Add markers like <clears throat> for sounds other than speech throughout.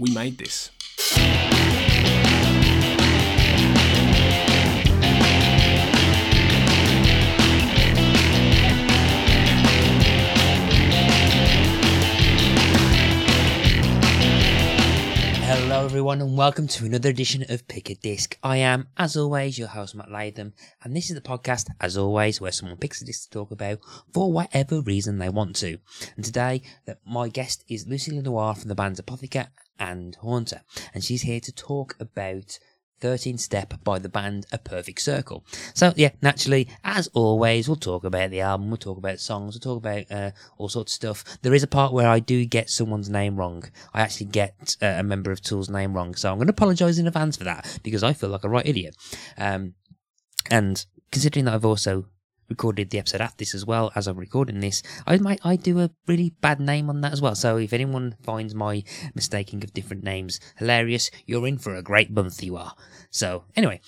We made this. Hello, everyone, and welcome to another edition of Pick a Disc. I am, as always, your host, Matt Latham, and this is the podcast, as always, where someone picks a disc to talk about for whatever reason they want to. And today, my guest is Lucy Lenoir from the bands Apotheca and Haunter, and she's here to talk about 13 Step by the band A Perfect Circle. So, yeah, naturally, as always, we'll talk about the album, we'll talk about songs, we'll talk about uh, all sorts of stuff. There is a part where I do get someone's name wrong. I actually get uh, a member of Tool's name wrong, so I'm going to apologise in advance for that because I feel like a right idiot. Um, and considering that I've also recorded the episode after this as well as I'm recording this, I might I do a really bad name on that as well. So if anyone finds my mistaking of different names hilarious, you're in for a great month. You are. So anyway.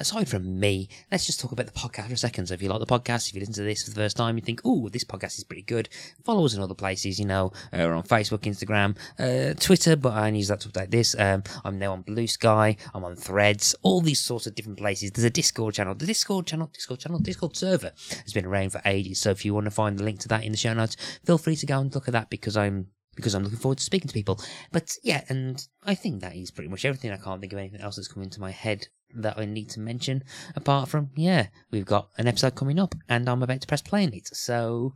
Aside from me, let's just talk about the podcast for a second. So, if you like the podcast, if you listen to this for the first time, you think, "Oh, this podcast is pretty good," follow us in other places. You know, uh, we're on Facebook, Instagram, uh, Twitter, but I only use that to update this. Um, I'm now on Blue Sky. I'm on Threads. All these sorts of different places. There's a Discord channel. The Discord channel, Discord channel, Discord server has been around for ages. So, if you want to find the link to that in the show notes, feel free to go and look at that because I'm because I'm looking forward to speaking to people. But yeah, and I think that is pretty much everything. I can't think of anything else that's coming into my head that I need to mention apart from, yeah, we've got an episode coming up and I'm about to press play on it. So,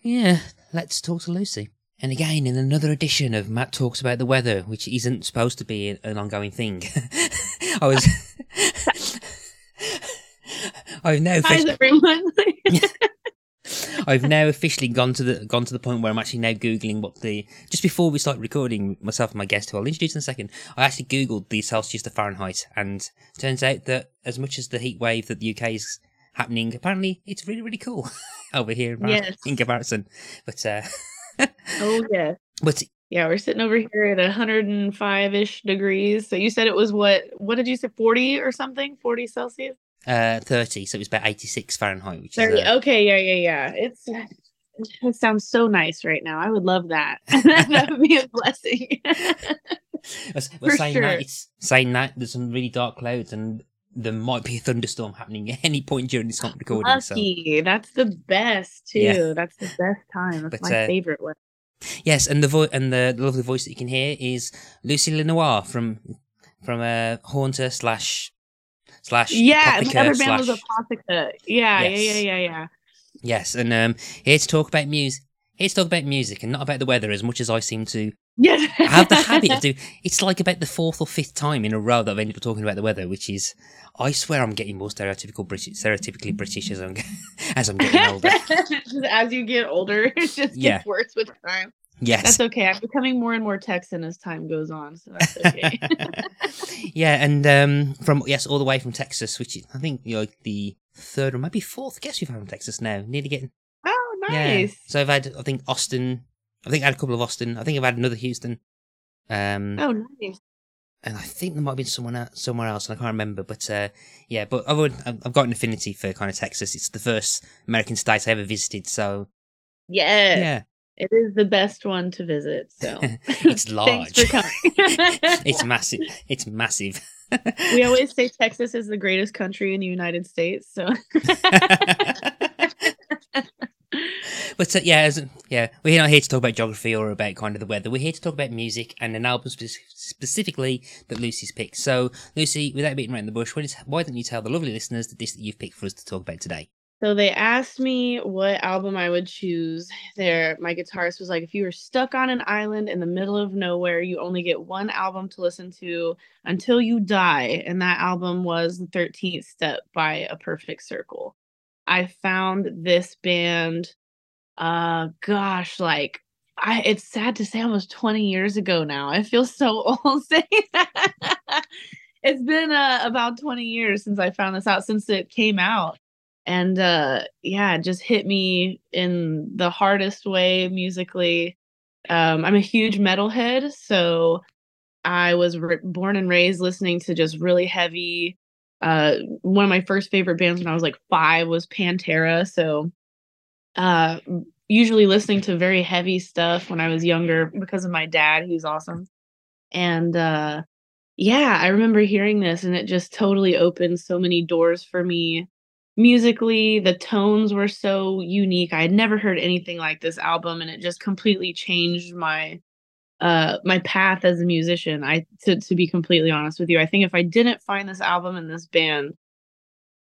yeah, let's talk to Lucy. And again, in another edition of Matt Talks About the Weather, which isn't supposed to be an ongoing thing. <laughs> I was. <laughs> <laughs> I've now. Hi, everyone. I've now officially gone to the gone to the point where I'm actually now googling what the just before we start recording myself and my guest who I'll introduce in a second. I actually googled the Celsius to Fahrenheit, and turns out that as much as the heat wave that the UK is happening, apparently it's really really cool <laughs> over here in, Yes. in comparison. But uh, <laughs> oh yeah, but yeah. We're sitting over here at 105 ish degrees. So you said it was what? What did you say? 40 or something? 40 Celsius? Uh, thirty, so it was about eighty six Fahrenheit, which 30. is uh, Okay, yeah, yeah, yeah. It's it sounds so nice right now. I would love that. <laughs> that would be a blessing. <laughs> For saying sure. that, it's saying that there's some really dark clouds and there might be a thunderstorm happening at any point during this recording. So Lucky. That's the best too. Yeah. That's the best time. That's But, my uh, favorite one. yes, and the vo- and the lovely voice that you can hear is Lucy Lenoir from from uh, Haunter slash slash Yeah, my Apotheca other band was slash- Apotheca. Yeah, Yes. yeah, yeah, yeah, yeah. yes, and um, here to talk about music. Here to talk about music and not about the weather as much as I seem to Yes. have the habit of <laughs> doing. It's like about the fourth or fifth time in a row that I've ended up talking about the weather, which is, I swear, I'm getting more stereotypical British, stereotypically British as I'm <laughs> as I'm getting older. <laughs> as you get older, it just gets Yeah. worse with time. Yes, That's okay. I'm becoming more and more Texan as time goes on, so that's okay. <laughs> yeah, and um, from yes, all the way from Texas, which is, I think you know the third or maybe fourth guest we've had from Texas now. Nearly getting oh, yeah. nice. So I've had I think Austin. I think I had a couple of Austin. I think I've had another Houston. Um, Oh, nice. and I think there might have been someone else, somewhere else, and I can't remember. But uh, yeah, but I've, already- I've I've got an affinity for kind of Texas. It's the first American state I ever visited, so Yeah, yeah, it is the best one to visit. So <laughs> it's <laughs> thanks large. for coming. <laughs> it's massive. It's massive. we always say Texas is the greatest country in the United States. So but uh, yeah, as, yeah, we're not here to talk about geography or about kind of the weather. We're here to talk about music and an album spe- specifically that Lucy's picked. So, Lucy, without beating around the bush, why don't you tell the lovely listeners the disc that you've picked for us to talk about today? So they asked me what album I would choose. There, my guitarist was like, if you were stuck on an island in the middle of nowhere, you only get one album to listen to until you die. And that album was The 13th Step by A Perfect Circle. I found this band, uh, gosh, like, I, it's sad to say almost 20 years ago now. I feel so <laughs> old saying that. it's been uh, about 20 years since I found this out, since it came out and uh yeah it just hit me in the hardest way musically um i'm a huge metalhead so i was r born and raised listening to just really heavy uh one of my first favorite bands when i was like five was pantera so uh usually listening to very heavy stuff when i was younger because of my dad who's awesome And uh yeah, I remember hearing this and it just totally opened so many doors for me. Musically, the tones were so unique. I had never heard anything like this album and it just completely changed my uh my path as a musician. I to to be completely honest with you, I think if I didn't find this album and this band,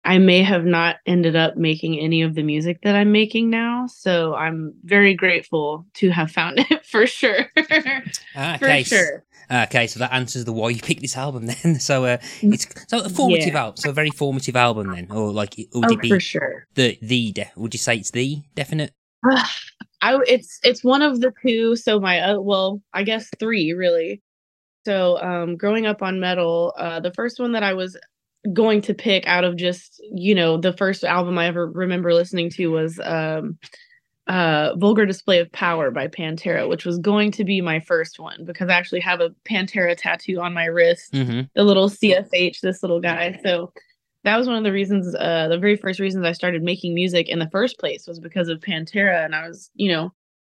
I may have not ended up making any of the music that I'm making now. So I'm very grateful to have found <laughs> it for sure. Ah, for okay. sure. Okay, so that answers the why you picked this album <laughs> then. So uh, it's so a formative Yeah. album, so a very formative album then, or like would Oh, it be for sure. the the de- would you say it's the definite? <sighs> I it's it's one of the two. So my uh, well, I guess three really. So um, growing up on metal, uh, the first one that I was going to pick out of just you know the first album I ever remember listening to was um, uh, "Vulgar Display of Power" by Pantera, which was going to be my first one because I actually have a Pantera tattoo on my wrist Mm-hmm. the little CFH, this little guy. So that was one of the reasons, uh, the very first reasons I started making music in the first place was because of Pantera. And I was, you know,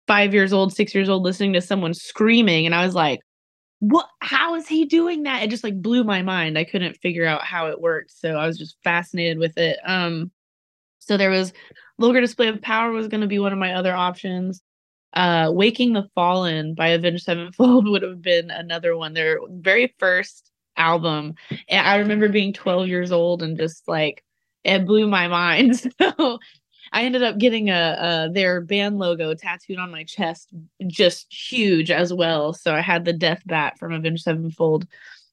five years old, six years old, listening to someone screaming. And I was like, what? How is he doing that? It just like blew my mind. I couldn't figure out how it worked. So I was just fascinated with it. Um, so there was Vulgar Display of Power was going to be one of my other options. Uh, Waking the Fallen by Avenged Sevenfold <laughs> would have been another one. Their very first album. And I remember being 12 years old and just like it blew my mind. <laughs> So I ended up getting a, a their band logo tattooed on my chest, just huge as well. So I had the death bat from Avenged Sevenfold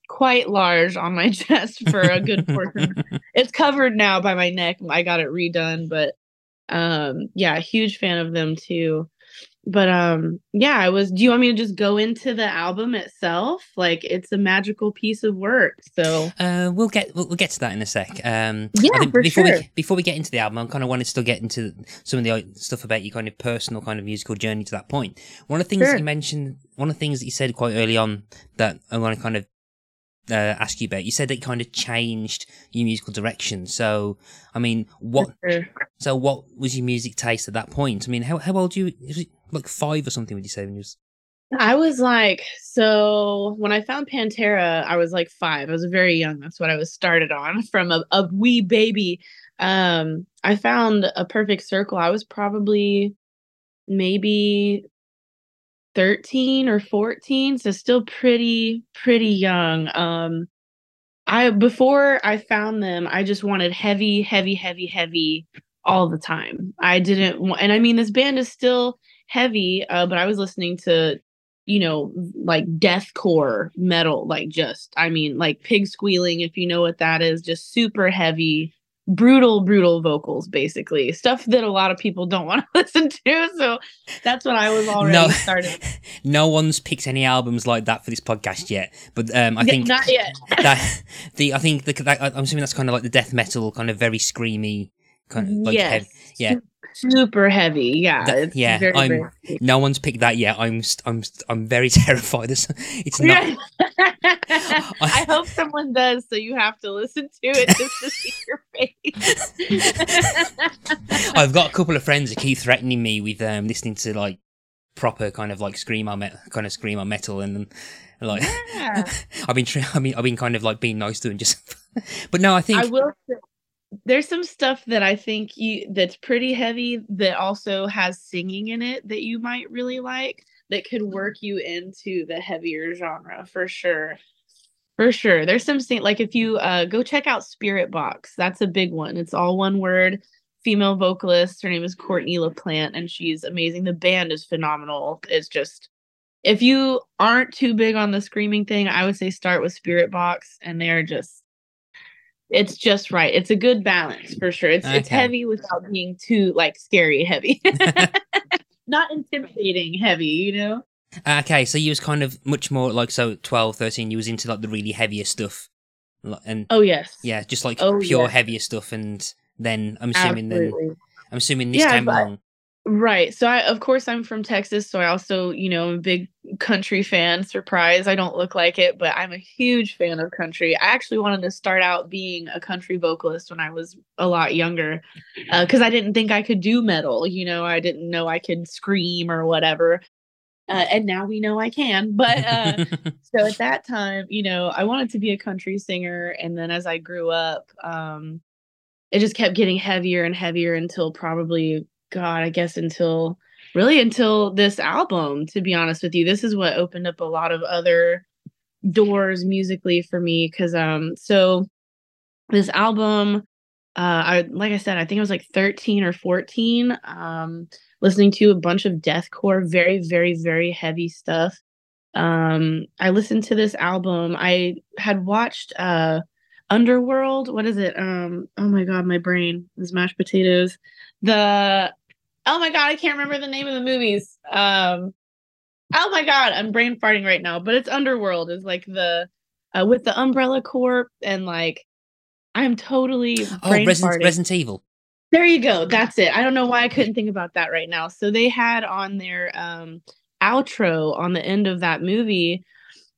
quite large on my <laughs> chest for a good <laughs> portion. it's covered now by my neck. I got it redone, but um yeah, huge fan of them too. But um yeah, I was do you want me to just go into the album itself? Like it's a magical piece of work. So Uh, we'll get we'll, we'll get to that in a sec. Um, Yeah, for before sure. we before we get into the album, I kind of wanted to still get into some of the stuff about your kind of personal kind of musical journey to that point. One of the things Sure. you mentioned, one of the things that you said quite early on that I want to kind of uh, ask you about. You said it kind of changed your musical direction. So, I mean, what? So, what was your music taste at that point? I mean, how how old you? Like five or something? Would you say when you was? I was like, so when I found Pantera, I was like five. I was very young. That's what I was started on <laughs> from a, a wee baby. Um, I found a perfect circle. I was probably maybe 13 or 14, so still pretty, pretty young. Um, I before I found them, I just wanted heavy, heavy, heavy, heavy all the time. I didn't want, and I mean, this band is still heavy, uh, but I was listening to, you know, like deathcore metal, like just, I mean, like pig squealing, if you know what that is, just super heavy, brutal, brutal vocals, basically stuff that a lot of people don't want to <laughs> listen to. So that's what I was already No. started. <laughs> no one's picked any albums like that for this podcast yet, but um, I Yeah, think not yet. <laughs> that the I think the, that, I'm assuming that's kind of like the death metal, kind of very screamy, kind of like yes. heavy. yeah. Super heavy. Yeah. That- it's yeah, very, I'm- very- No one's picked that yet. I'm I'm I'm very <laughs> terrified. It's, it's not. <laughs> I hope someone does, so you have to listen to it just to see <laughs> your face. I've got a couple of friends that keep threatening me with um, listening to like proper kind of like screamo me- kind of screamo metal, and then like Yeah. I've been tr- I mean I've been kind of like being nice to them just. but no, I think I will say there's some stuff that I think you that's pretty heavy that also has singing in it that you might really like that could work you into the heavier genre for sure. For sure. There's some sing like if you uh go check out Spiritbox, that's a big one. It's all one word. Female vocalist. Her name is Courtney LaPlante and she's amazing. The band is phenomenal. It's just if you aren't too big on the screaming thing, I would say start with Spiritbox and they're just it's just right. It's a good balance for sure. It's it's heavy without being too like scary heavy. <laughs> <laughs> Not intimidating heavy, you know? Okay, so you was kind of much more like so 12, 13, You was into like the really heavier stuff, and Oh yes. yeah, just like Oh, pure yeah. heavier stuff. And then I'm assuming then I'm assuming this Yeah, came along. Right. So I of course I'm from Texas, so I also, you know, am a big country fan. Surprise, I don't look like it, but I'm a huge fan of country. I actually wanted to start out being a country vocalist when I was a lot younger. Uh, cuz I didn't think I could do metal, you know, I didn't know I could scream or whatever. Uh, and now we know I can. But uh, <laughs> so at that time, you know, I wanted to be a country singer. And then as I grew up, um, it just kept getting heavier and heavier until probably, God, I guess until really until this album, to be honest with you. This is what opened up a lot of other doors musically for me. Cause um, so this album, uh, I like I said, I think I was like 13 or 14. Um, listening to a bunch of deathcore, very, very, very heavy stuff. Um, I listened to this album. I had watched uh Underworld. What is it? Um, oh my god, my brain is mashed potatoes. The oh my god, I can't remember the name of the movies. Um, oh my god, I'm brain farting right now. But it's Underworld. Is like the uh, with the Umbrella Corp and like I'm totally oh, brain Resident, farting. Resident Evil. There you go. That's it. I don't know why I couldn't think about that right now. So they had on their um outro on the end of that movie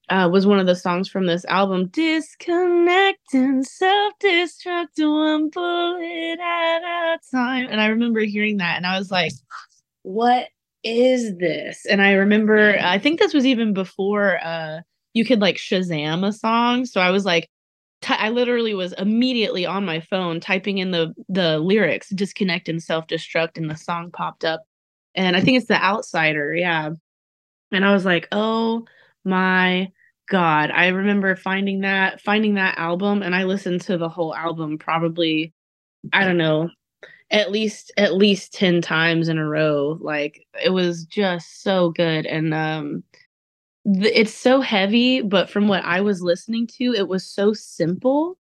uh, was one of the songs from this album, Disconnect and Self Destruct one bullet at a time. And I remember hearing that and I was like, what is this? And I remember, I think this was even before uh, you could like Shazam a song. So I was like, I literally was immediately on my phone typing in the the lyrics, disconnect and self destruct, and the song popped up. And I think it's the outsider, yeah. And I was like, oh my god. I remember finding that finding that album and I listened to the whole album probably, I don't know, at least at least 10 times in a row. Like it was just so good. And um it's so heavy, but from what I was listening to, it was so simple.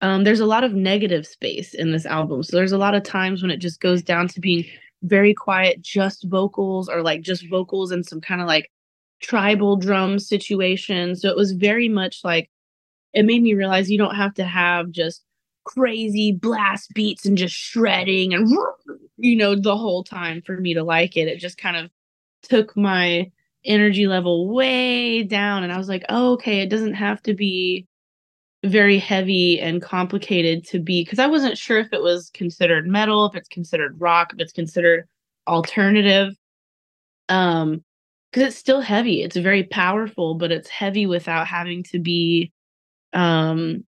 Um, there's a lot of negative space in this album. So there's a lot of times when it just goes down to being very quiet, just vocals or like just vocals and some kind of like tribal drum situation. So it was very much like it made me realize you don't have to have just crazy blast beats and just shredding and <laughs> you know the whole time for me to like it. It just kind of took my energy level way down and I was like, "Oh, okay, it doesn't have to be very heavy and complicated to be because I wasn't sure if it was considered metal, if it's considered rock, if it's considered alternative. Um because it's still heavy. It's very powerful, but it's heavy without having to be um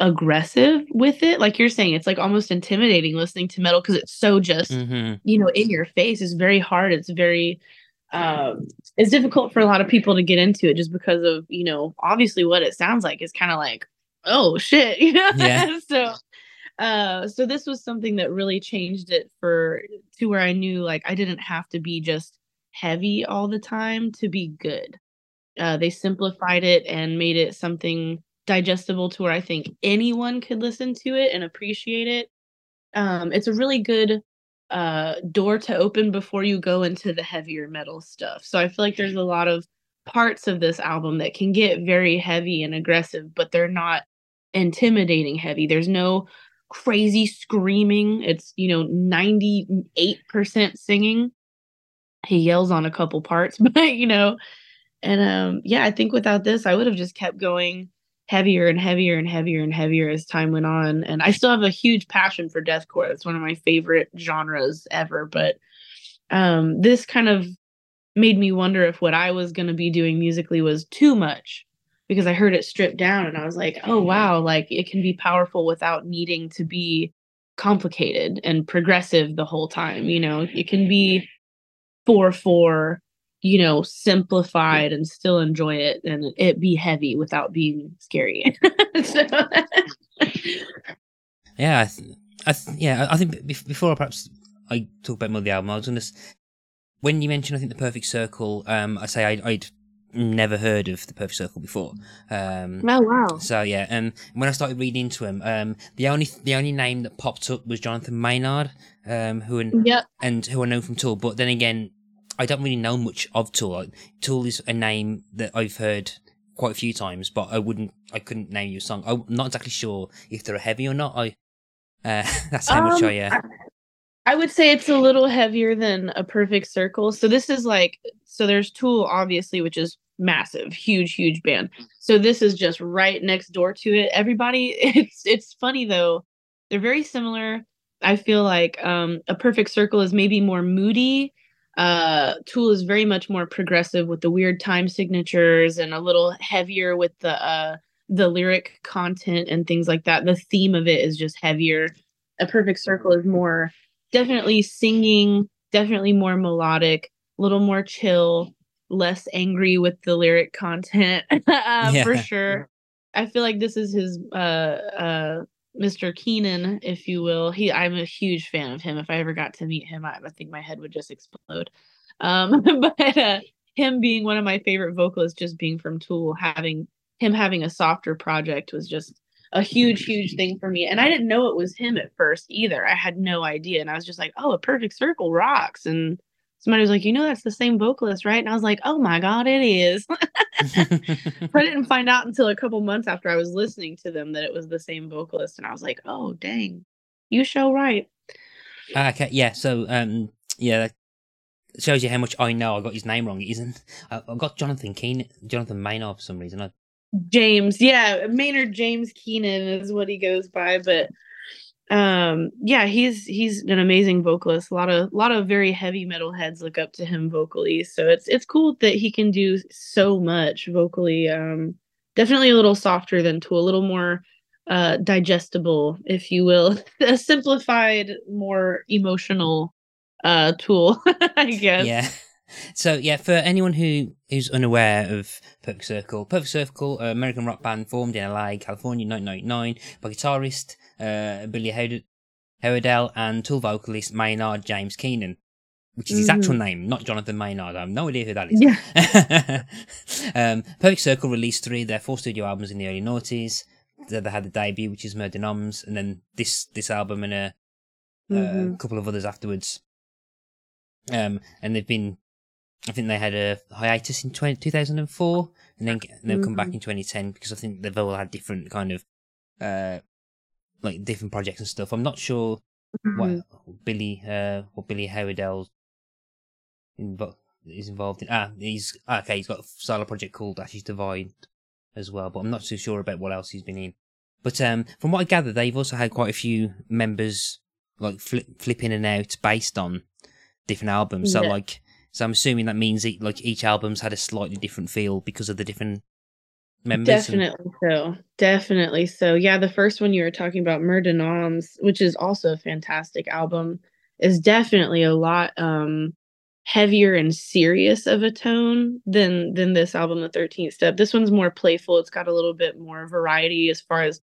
aggressive with it. Like you're saying, it's like almost intimidating listening to metal because it's so just, hmm you know, in your face. It's very hard. It's very um it's difficult for a lot of people to get into it just because of, you know, obviously what it sounds like is kind of like, oh shit, <laughs> you know? Yeah. <laughs> so uh so this was something that really changed it for to where I knew like I didn't have to be just heavy all the time to be good. Uh, they simplified it and made it something digestible to where I think anyone could listen to it and appreciate it. Um, it's a really good uh, door to open before you go into the heavier metal stuff. So I feel like there's a lot of parts of this album that can get very heavy and aggressive, but they're not intimidating heavy. There's no crazy screaming. It's, you know, 98% singing he yells on a couple parts, <laughs> but you know, and um yeah, I think without this I would have just kept going heavier and heavier and heavier and heavier as time went on. And I still have a huge passion for deathcore. It's one of my favorite genres ever, but um this kind of made me wonder if what I was going to be doing musically was too much because I heard it stripped down and I was like, "Oh wow, like it can be powerful without needing to be complicated and progressive the whole time, you know. It can be four four you know simplified and still enjoy it and it be heavy without being scary <laughs> so, <laughs> Yeah, I, th- I th- yeah, I think bef- before perhaps I talk about more of the album, I was going to. When you mentioned, I think the Perfect Circle, um, I say I'd, I'd never heard of the Perfect Circle before. Um, oh wow so yeah, um, when I started reading into him, um, the only the only name that popped up was Jonathan Maynard, um, who and, yep and who I know from Tool. But then again, I don't really know much of Tool. Like, Tool is a name that I've heard quite a few times, but I wouldn't, I couldn't name you a song. I'm not exactly sure if they're heavy or not. I, uh, <laughs> that's how much Um, I, uh, I would say it's a little heavier than a perfect circle. So this is like so there's Tool obviously which is massive, huge huge band. So this is just right next door to it. Everybody <laughs> it's it's funny though. They're very similar. I feel like um a perfect circle is maybe more moody. uh tool is very much more progressive with the weird time signatures and a little heavier with the uh the lyric content and things like that the theme of it is just heavier a perfect circle is more definitely singing definitely more melodic a little more chill less angry with the lyric content <laughs> uh, yeah. for sure i feel like this is his uh uh Mr. Keenan, if you will. He I'm a huge fan of him. If I ever got to meet him, I, I think my head would just explode. Um, <laughs> but uh, him being one of my favorite vocalists, just being from Tool, having him having a softer project was just a huge, huge thing for me. And I didn't know it was him at first either. I had no idea. And I was just like, oh, a perfect circle rocks. And somebody was like, you know, that's the same vocalist, right? And I was like, oh my God, it is. <laughs> I didn't <laughs> find out until a couple months after I was listening to them that it was the same vocalist. And I was like, oh, dang, you show right. Okay, yeah. So, um, yeah, that shows you how much I know. I got his name wrong. It isn't. <laughs> I, I got Jonathan Keen, Jonathan Maynard for some reason. I... James, yeah, Maynard James Keenan is what he goes by, but um yeah he's he's an amazing vocalist. A lot of a lot of very heavy metal heads look up to him vocally. So it's it's cool that he can do so much vocally um definitely a little softer than tool a little more uh digestible if you will. <laughs> A simplified more emotional uh tool <laughs> i guess. Yeah. So yeah, for anyone who is unaware of Perfect Circle, Perfect Circle, uh, American rock band formed in LA, California, 1999 by guitarist uh, Billy Howerdel and Tool vocalist Maynard James Keenan, which is his mm-hmm. actual name, not Jonathan Maynard. I have no idea who that is. Yeah. <laughs> um, Perfect Circle released three of their four studio albums in the early noughties. They had the debut, which is Mer de Noms, and then this this album and a, mm-hmm. a couple of others afterwards. Um, and they've been, I think they had a hiatus in 20, 2004, and then and they've mm-hmm. come back mm-hmm. in 2010 because I think they've all had different kind of uh, like different projects and stuff. I'm not sure mm-hmm. what Billy uh what Billy Howerdel invo- is involved in. Ah, he's okay. He's got a solo project called Ashes Divide as well, but I'm not too sure about what else he's been in. But um, from what I gather, they've also had quite a few members like flip, flip in and out based on different albums. So yeah. like, so I'm assuming that means it, like each album's had a slightly different feel because of the different? Definitely so. Definitely so. Yeah, the first one you were talking about, Mer de Noms, which is also a fantastic album, is definitely a lot um heavier and serious of a tone than than this album, The Thirteenth Step. This one's more playful. It's got a little bit more variety as far as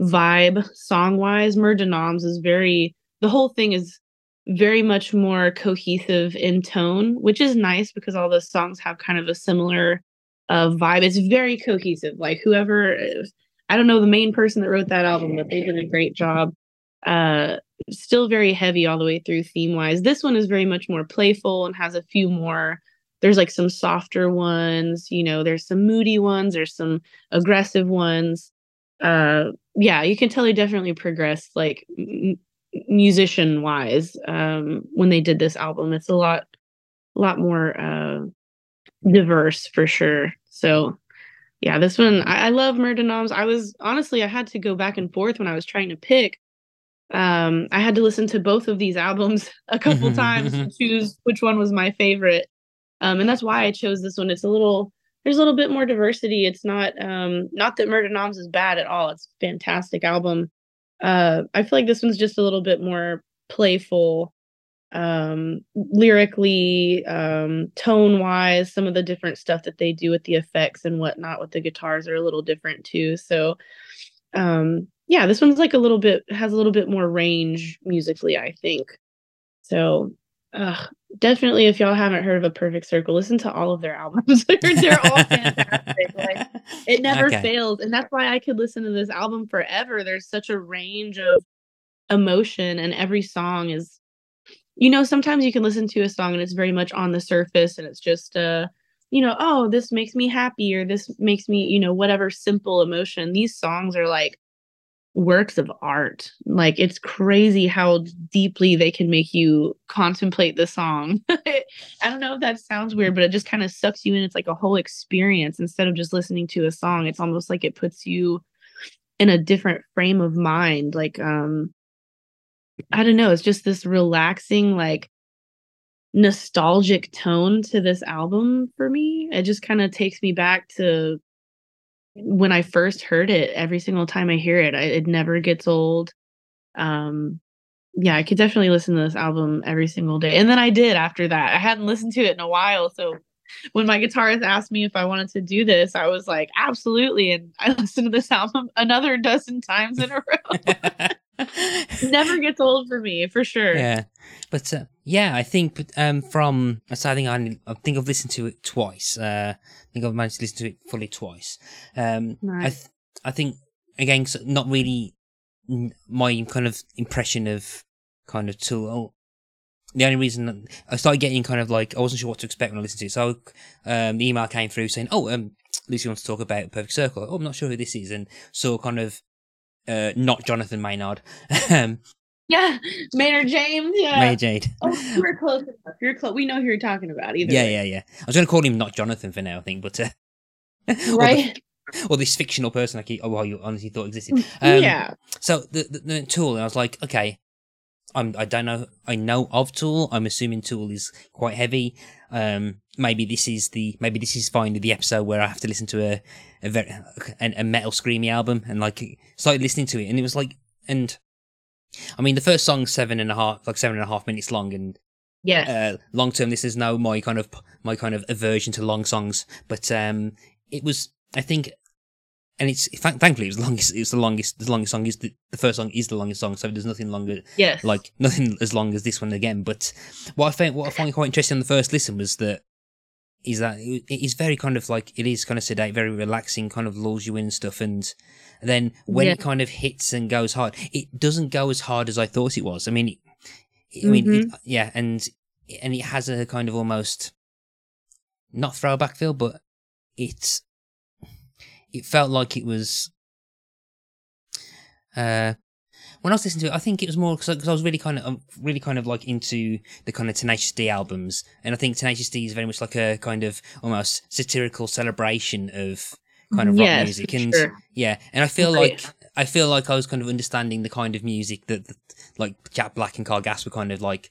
vibe song wise. Mer de Noms is very the whole thing is very much more cohesive in tone, which is nice because all the songs have kind of a similar uh, vibe. It's very cohesive. Like whoever, I don't know the main person that wrote that album, but they did a great job. Uh, still very heavy all the way through theme wise. This one is very much more playful and has a few more. There's like some softer ones, you know. There's some moody ones. There's some aggressive ones. Uh, yeah, you can tell they definitely progressed, like m- musician wise, um, when they did this album. It's a lot, a lot more uh diverse for sure. So yeah, this one I, I love Mer de Noms. I was honestly I had to go back and forth when I was trying to pick. Um, I had to listen to both of these <laughs> albums a couple times to choose which one was my favorite. Um, and that's why I chose this one. It's a little there's a little bit more diversity. It's not um not that Mer de Noms is bad at all. It's a fantastic album. Uh I feel like this one's just a little bit more playful um, lyrically, um, tone wise, some of the different stuff that they do with the effects and whatnot with the guitars are a little different too. So, um, yeah, this one's like a little bit has a little bit more range musically, I think. So, uh, definitely, if y'all haven't heard of a Perfect Circle, listen to all of their <laughs> albums. they're, they're all fantastic. Like, it never okay. fails, and that's why I could listen to this album forever. There's such a range of emotion, and every song is you know, sometimes you can listen to a song and it's very much on the surface and it's just uh you know, oh, this makes me happy or this makes me, you know, whatever simple emotion. These songs are like works of art. Like it's crazy how deeply they can make you contemplate the song. <laughs> I don't know if that sounds weird, but it just kind of sucks you in. It's like a whole experience instead of just listening to a song. It's almost like it puts you in a different frame of mind. Like um I don't know, it's just this relaxing, like nostalgic tone to this album for me. It just kind of takes me back to when I first heard it. Every single time I hear it, I, it never gets old. Um, yeah, I could definitely listen to this album every single day. And then I did after that. I hadn't listened to it in a while, so when my guitarist asked me if I wanted to do this, I was like, absolutely. And I <laughs> listened to this album another dozen times in a row. <laughs> Never gets old for me, for sure. Yeah, but uh, yeah, I think um, from so I think I, I think I've listened to it twice. Uh, I think I've managed to listen to it fully twice. Um, Nice. I th- I think again, so not really n- my kind of impression of kind of Tool. The only reason I started getting kind of like I wasn't sure what to expect when I listened to it. So um, the email came through saying, "Oh, um, Lucy wants to talk about Perfect Circle." Oh, I'm not sure who this is, and so kind of uh, not Jonathan Maynard, <laughs> um, Yeah, Maynard James. Yeah. May Jade. Oh, were close enough. You're close. We know who you're talking about. Either Yeah, way. yeah, yeah. I was going to call him not Jonathan for now, I think, but uh, <laughs> or, the- Right. <laughs> or this fictional person I keep, oh, well, you honestly thought existed. Um, yeah. So the, the the Tool, and I was like, okay, I'm I don't know, I know of Tool. I'm assuming Tool is quite heavy. Um, maybe this is the maybe this is finally the episode where I have to listen to a a very a, a metal screamy album, and like started listening to it, and it was like, and I mean, the first song's seven and a half, like seven and a half minutes long, and yeah uh, long term this is now my kind of my kind of aversion to long songs, but um, it was I think, and it's thank- thankfully it's the longest. It was the longest. The longest song is the, the first song is the longest song, so there's nothing longer yes. like nothing as long as this one again. But what I found what I find quite interesting on the first listen was that is that it is very kind of like it is kind of sedate, very relaxing, kind of lulls you in stuff, and then when Yeah. it kind of hits and goes hard, it doesn't go as hard as I thought it was. I mean, it, I mean, it, mm-hmm. yeah, and and it has a kind of almost not throwback feel, but it's it felt like it was. Uh, when I was listening to it, I think it was more because I was really kind of, I'm really kind of like into the kind of Tenacious D albums, and I think Tenacious D is very much like a kind of almost satirical celebration of kind of rock Yes, music, and sure. yeah, and I feel like I feel like I was kind of understanding the kind of music that, that like Jack Black and Carl Gass were kind of like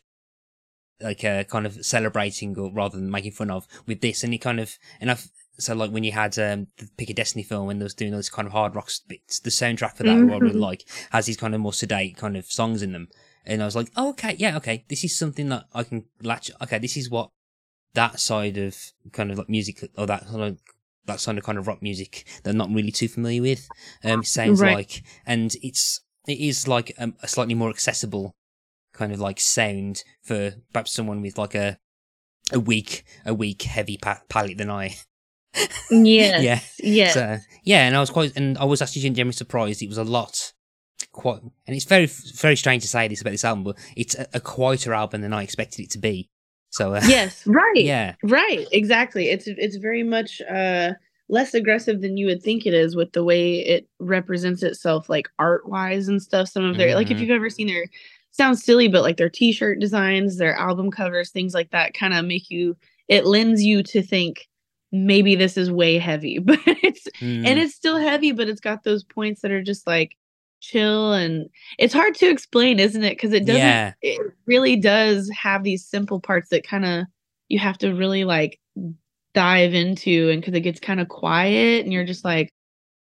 like uh, kind of celebrating or rather than making fun of with this, and it kind of and I've so like when you had um, the Pick a Destiny film when they was doing those kind of hard rock bits, the soundtrack for that who I really Mhm. like has these kind of more sedate kind of songs in them, and I was like, oh, okay, yeah, okay, this is something that I can latch. Okay, this is what that side of kind of like music or that kind of that side of kind of rock music that I'm not really too familiar with. Um, sounds Right. like, and it's it is like um, a slightly more accessible kind of like sound for perhaps someone with like a a weak a weak heavy pa- palate than I. Yes. <laughs> Yeah. Yeah. So yeah, and I was quite, and I was actually genuinely surprised. It was a lot, quite, and it's very very strange to say this about this album, but it's a, a quieter album than I expected it to be. So uh, yes. <laughs> Right. yeah, Right. Exactly. It's it's very much uh less aggressive than you would think it is with the way it represents itself like art wise and stuff. Some of their like if Mhm. you've ever seen their sounds silly, but like their t-shirt designs, their album covers, things like that kind of make you it lends you to think maybe this is way heavy. <laughs> But it's Mm, and it's still heavy, but it's got those points that are just like chill and it's hard to explain, isn't it? Because it doesn't Yeah. it really does have these simple parts that kind of you have to really like dive into and because it gets kind of quiet and you're just like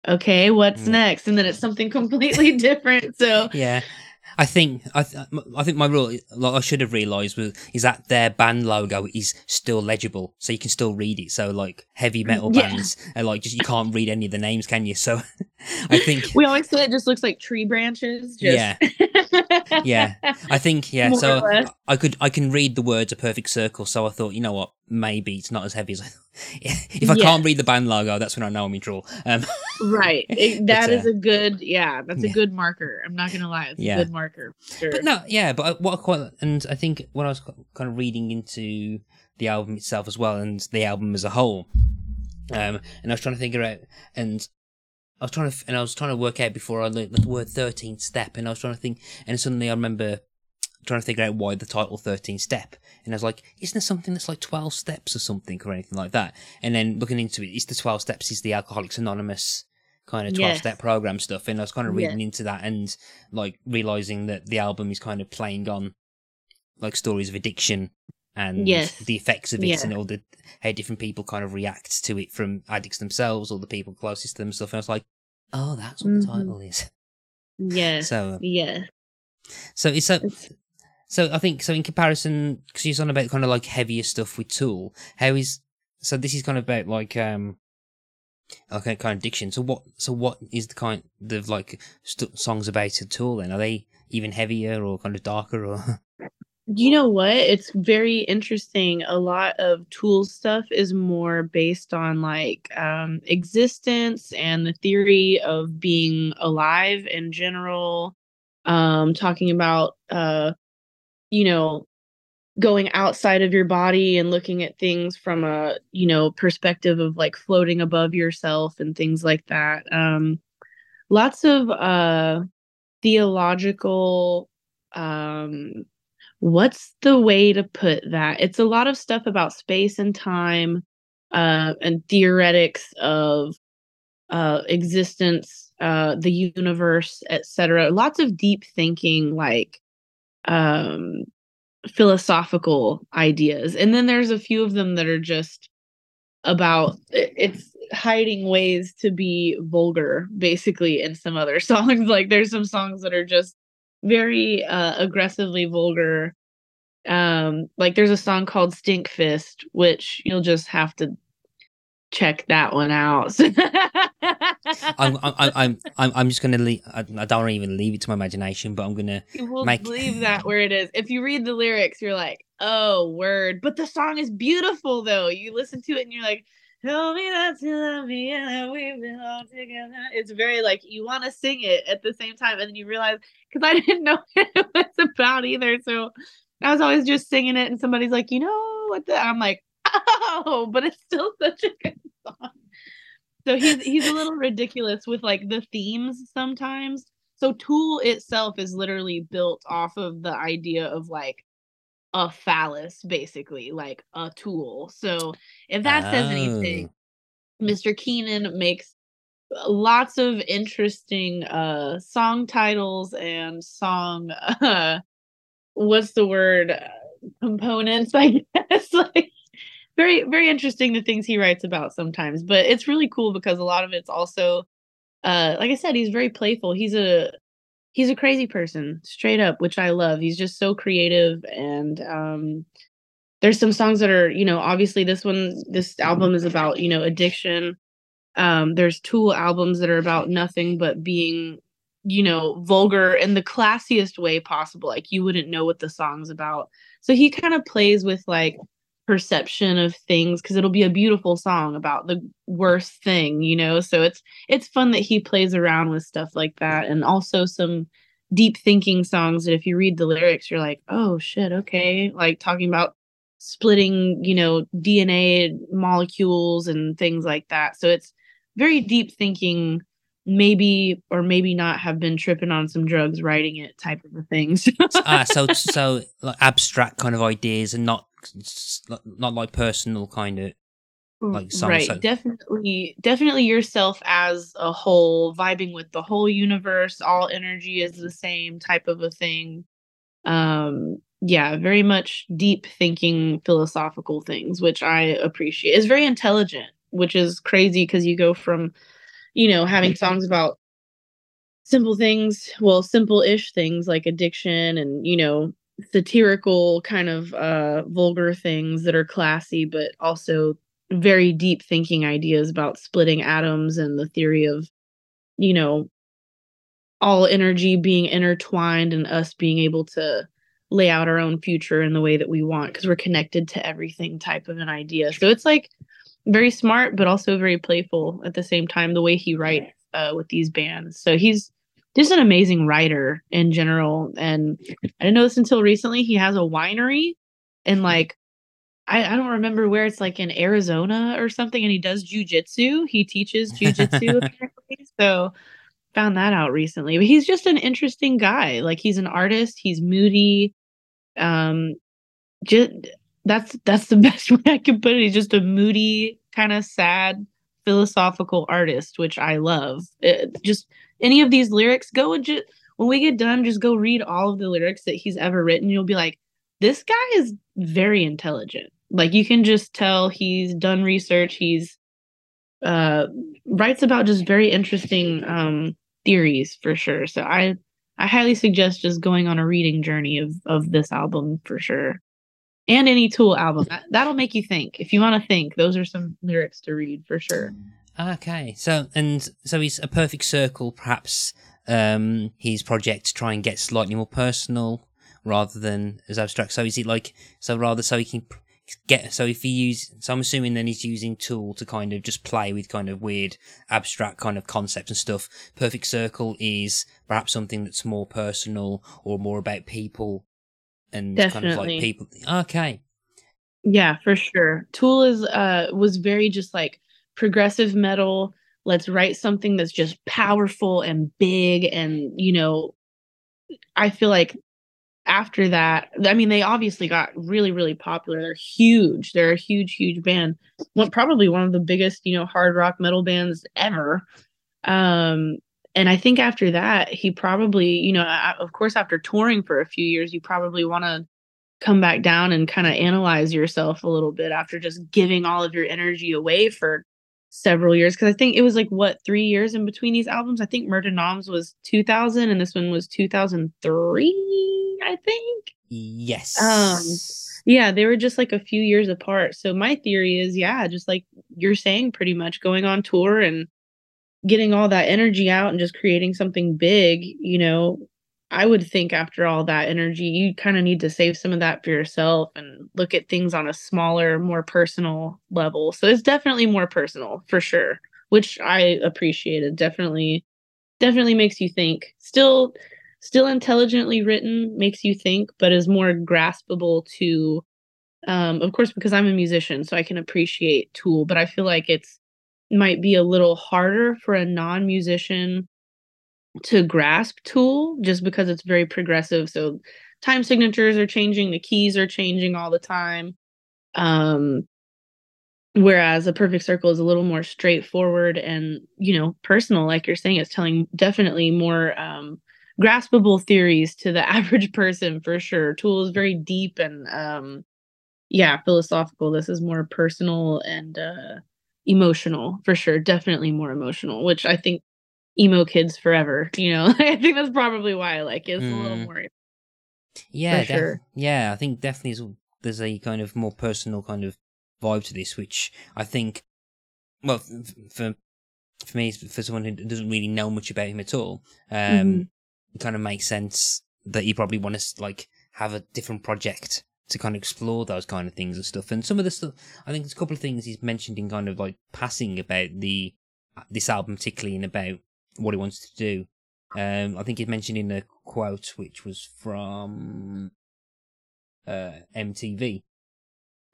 okay what's Mm. next and then it's something completely <laughs> different so yeah. I think I th- I think my rule like I should have realised was is that their band logo is still legible, so you can still read it. So like heavy mm, metal Yeah. bands are like just you can't read any of the names, can you? So <laughs> I think we always say it just looks like tree branches just Yeah. <laughs> yeah, I think yeah. More so. I could I can read the words a perfect circle. So I thought you know what maybe it's not as heavy as I. thought. <laughs> if I Yes. can't read the band logo, that's when I know I'm in trouble. Um, <laughs> right It- that But, is uh, a good yeah that's yeah. a good marker i'm not gonna lie it's Yeah. a good marker sure. But no, yeah, but what I quite and I think when I was kind of reading into the album itself as well and the album as a whole, um, and I was trying to figure out and. I was trying to, and I was trying to work out before I learned the word 13 step, and I was trying to think, and suddenly I remember trying to figure out why the title 13 step, and I was like, isn't there something that's like 12 steps or something or anything like that? And then looking into it, it's the 12 steps is the Alcoholics Anonymous kind of 12 Yes. step program stuff, and I was kind of Yeah. reading into that and like realizing that the album is kind of playing on like stories of addiction and Yes. the effects of it Yeah. and all the how different people kind of react to it from addicts themselves or the people closest to them and stuff. And I was like, oh, that's what the title is. <laughs> Yeah. So, yeah. so it's so. So I think so in comparison, because you're on about kind of like heavier stuff with Tool. How is so? This is kind of about like um, okay, kind of diction. So what? So what is the kind of like st- songs about a Tool? Then are they even heavier or kind of darker or? <laughs> You know what? It's very interesting. A lot of tool stuff is more based on like um, existence and the theory of being alive in general. Um, talking about, uh, you know, going outside of your body and looking at things from a, you know, perspective of like floating above yourself and things like that. Um, lots of uh, theological um what's the way to put that? It's a lot of stuff about space and time uh and theoretics of uh existence uh the universe etc lots of deep thinking like um philosophical ideas. And then there's a few of them that are just about it's hiding ways to be vulgar basically in some other <laughs> songs. Like there's some songs that are just very uh aggressively vulgar um like there's a song called Stinkfist which you'll just have to check that one out I'm, I'm, I'm, <laughs> I'm, I'm just gonna leave. I, I don't even leave it to my imagination, but I'm gonna. we'll make- leave that where it is if you read the lyrics you're like oh word but the song is beautiful though you listen to it and you're like tell me that to love me and that we belong together. It's very like you want to sing it at the same time and then you realize because i <laughs> didn't know what it was about either so i was always just singing it and somebody's like you know what the i'm like oh but it's still <laughs> such a good song. So he's he's a little ridiculous with like the themes sometimes. So Tool itself is literally built off of the idea of like a phallus, basically, like a tool. So if that says anything, Mr. Keenan makes lots of interesting uh song titles and song uh what's the word uh, components <laughs> i guess like very very interesting the things he writes about sometimes but it's really cool because a lot of it's also uh like i said he's very playful he's a he's a crazy person straight up which i love. He's just so creative and um there's some songs that are you know obviously this one this album is about you know addiction. Um there's tool albums that are about nothing but being you know vulgar in the classiest way possible like you wouldn't know what the song's about. So he kind of plays with like perception of things because it'll be a beautiful song about the worst thing you know? So it's it's fun that he plays around with stuff like that and also some deep thinking songs that if you read the lyrics you're like oh shit okay. Like talking about splitting you know dna molecules and things like that. So it's very deep thinking maybe or maybe not have been tripping on some drugs writing it type of a thing. <laughs> So- ah, so so like abstract kind of ideas and not not like personal kind of. like songs, right. so- definitely definitely yourself as a whole vibing with the whole universe all energy is the same type of a thing. Um yeah very much deep thinking philosophical things which i appreciate. It's very intelligent which is crazy because you go from you know having songs about simple things well simple-ish things like addiction and you know satirical kind of uh vulgar things that are classy but also very deep thinking ideas about splitting atoms and the theory of you know all energy being intertwined and us being able to lay out our own future in the way that we want because we're connected to everything type of an idea. So it's like very smart but also very playful at the same time the way he writes uh, with these bands. So he's just an amazing writer in general and i didn't know this until recently he has a winery and like I, I don't remember where it's like in Arizona or something, and he does jujitsu. He teaches jujitsu <laughs> apparently. So found that out recently. But he's just an interesting guy. Like he's an artist. He's moody. Um, just that's that's the <laughs> best way I can put it. He's just a moody, kind of sad, philosophical artist, which I love. It, just any of these lyrics, go just when we get done, just go read all of the lyrics that he's ever written. You'll be like, this guy is very intelligent. Like you can just tell he's done research. He's uh writes about just very interesting um theories for sure. So I I highly suggest just going on a reading journey of of this album for sure. And any Tool album. That, that'll make you think. If you want to think, those are some lyrics to read for sure. Okay. So and so he's a perfect circle perhaps um his project to try and get slightly more personal rather than as abstract. So is it like so rather so he can get so if he use so I'm assuming then he's using tool to kind of just play with kind of weird abstract kind of concepts and stuff. Perfect Circle is perhaps something that's more personal or more about people and kind of like Definitely. people. Okay. Yeah, for sure. Tool is uh was very just like progressive metal. Let's write something that's just powerful and big and you know I feel like after that, I mean they obviously got really really popular. They're huge. They're a huge huge band. One probably one of the biggest, you know, hard rock metal bands ever. Um and I think after that, he probably, you know, of course after touring for a few years, you probably want to come back down and kind of analyze yourself a little bit after just giving all of your energy away for several years. Because i think it was like what three years in between these albums? I think Mer de Noms was 2000 and this one was 2003 i think? Yes. Um, yeah they were just like a few years apart. So my theory is yeah just like you're saying pretty much going on tour and getting all that energy out and just creating something big you know I would think after all that energy, you kind of need to save some of that for yourself and look at things on a smaller, more personal level. So it's definitely more personal for sure, which I appreciated. Definitely, definitely makes you think. Still, still intelligently written, makes you think, but is more graspable to, um, of course, because I'm a musician, so I can appreciate Tool, but I feel like it's might be a little harder for a non-musician to grasp tool just because it's very progressive. So time signatures are changing the keys are changing all the time um whereas a perfect circle is a little more straightforward and you know personal like you're saying it's telling definitely more um graspable theories to the <laughs> average person for sure. Tool is very deep and um yeah philosophical. This is more personal and uh emotional for sure definitely more emotional which i think emo kids forever. You know, <laughs> I think that's probably why I like it. It's a little Mm. more. Yeah, def- sure. yeah. I think definitely there's a kind of more personal kind of vibe to this, which I think, well, for for me, for someone who doesn't really know much about him at all, um, Mhm. it kind of makes sense that you probably want to like have a different project to kind of explore those kind of things and stuff. And some of the stuff, I think there's a couple of things he's mentioned in kind of like passing about the this album, particularly and about what he wants to do. Um, I think he mentioned in a quote which was from uh, MTV,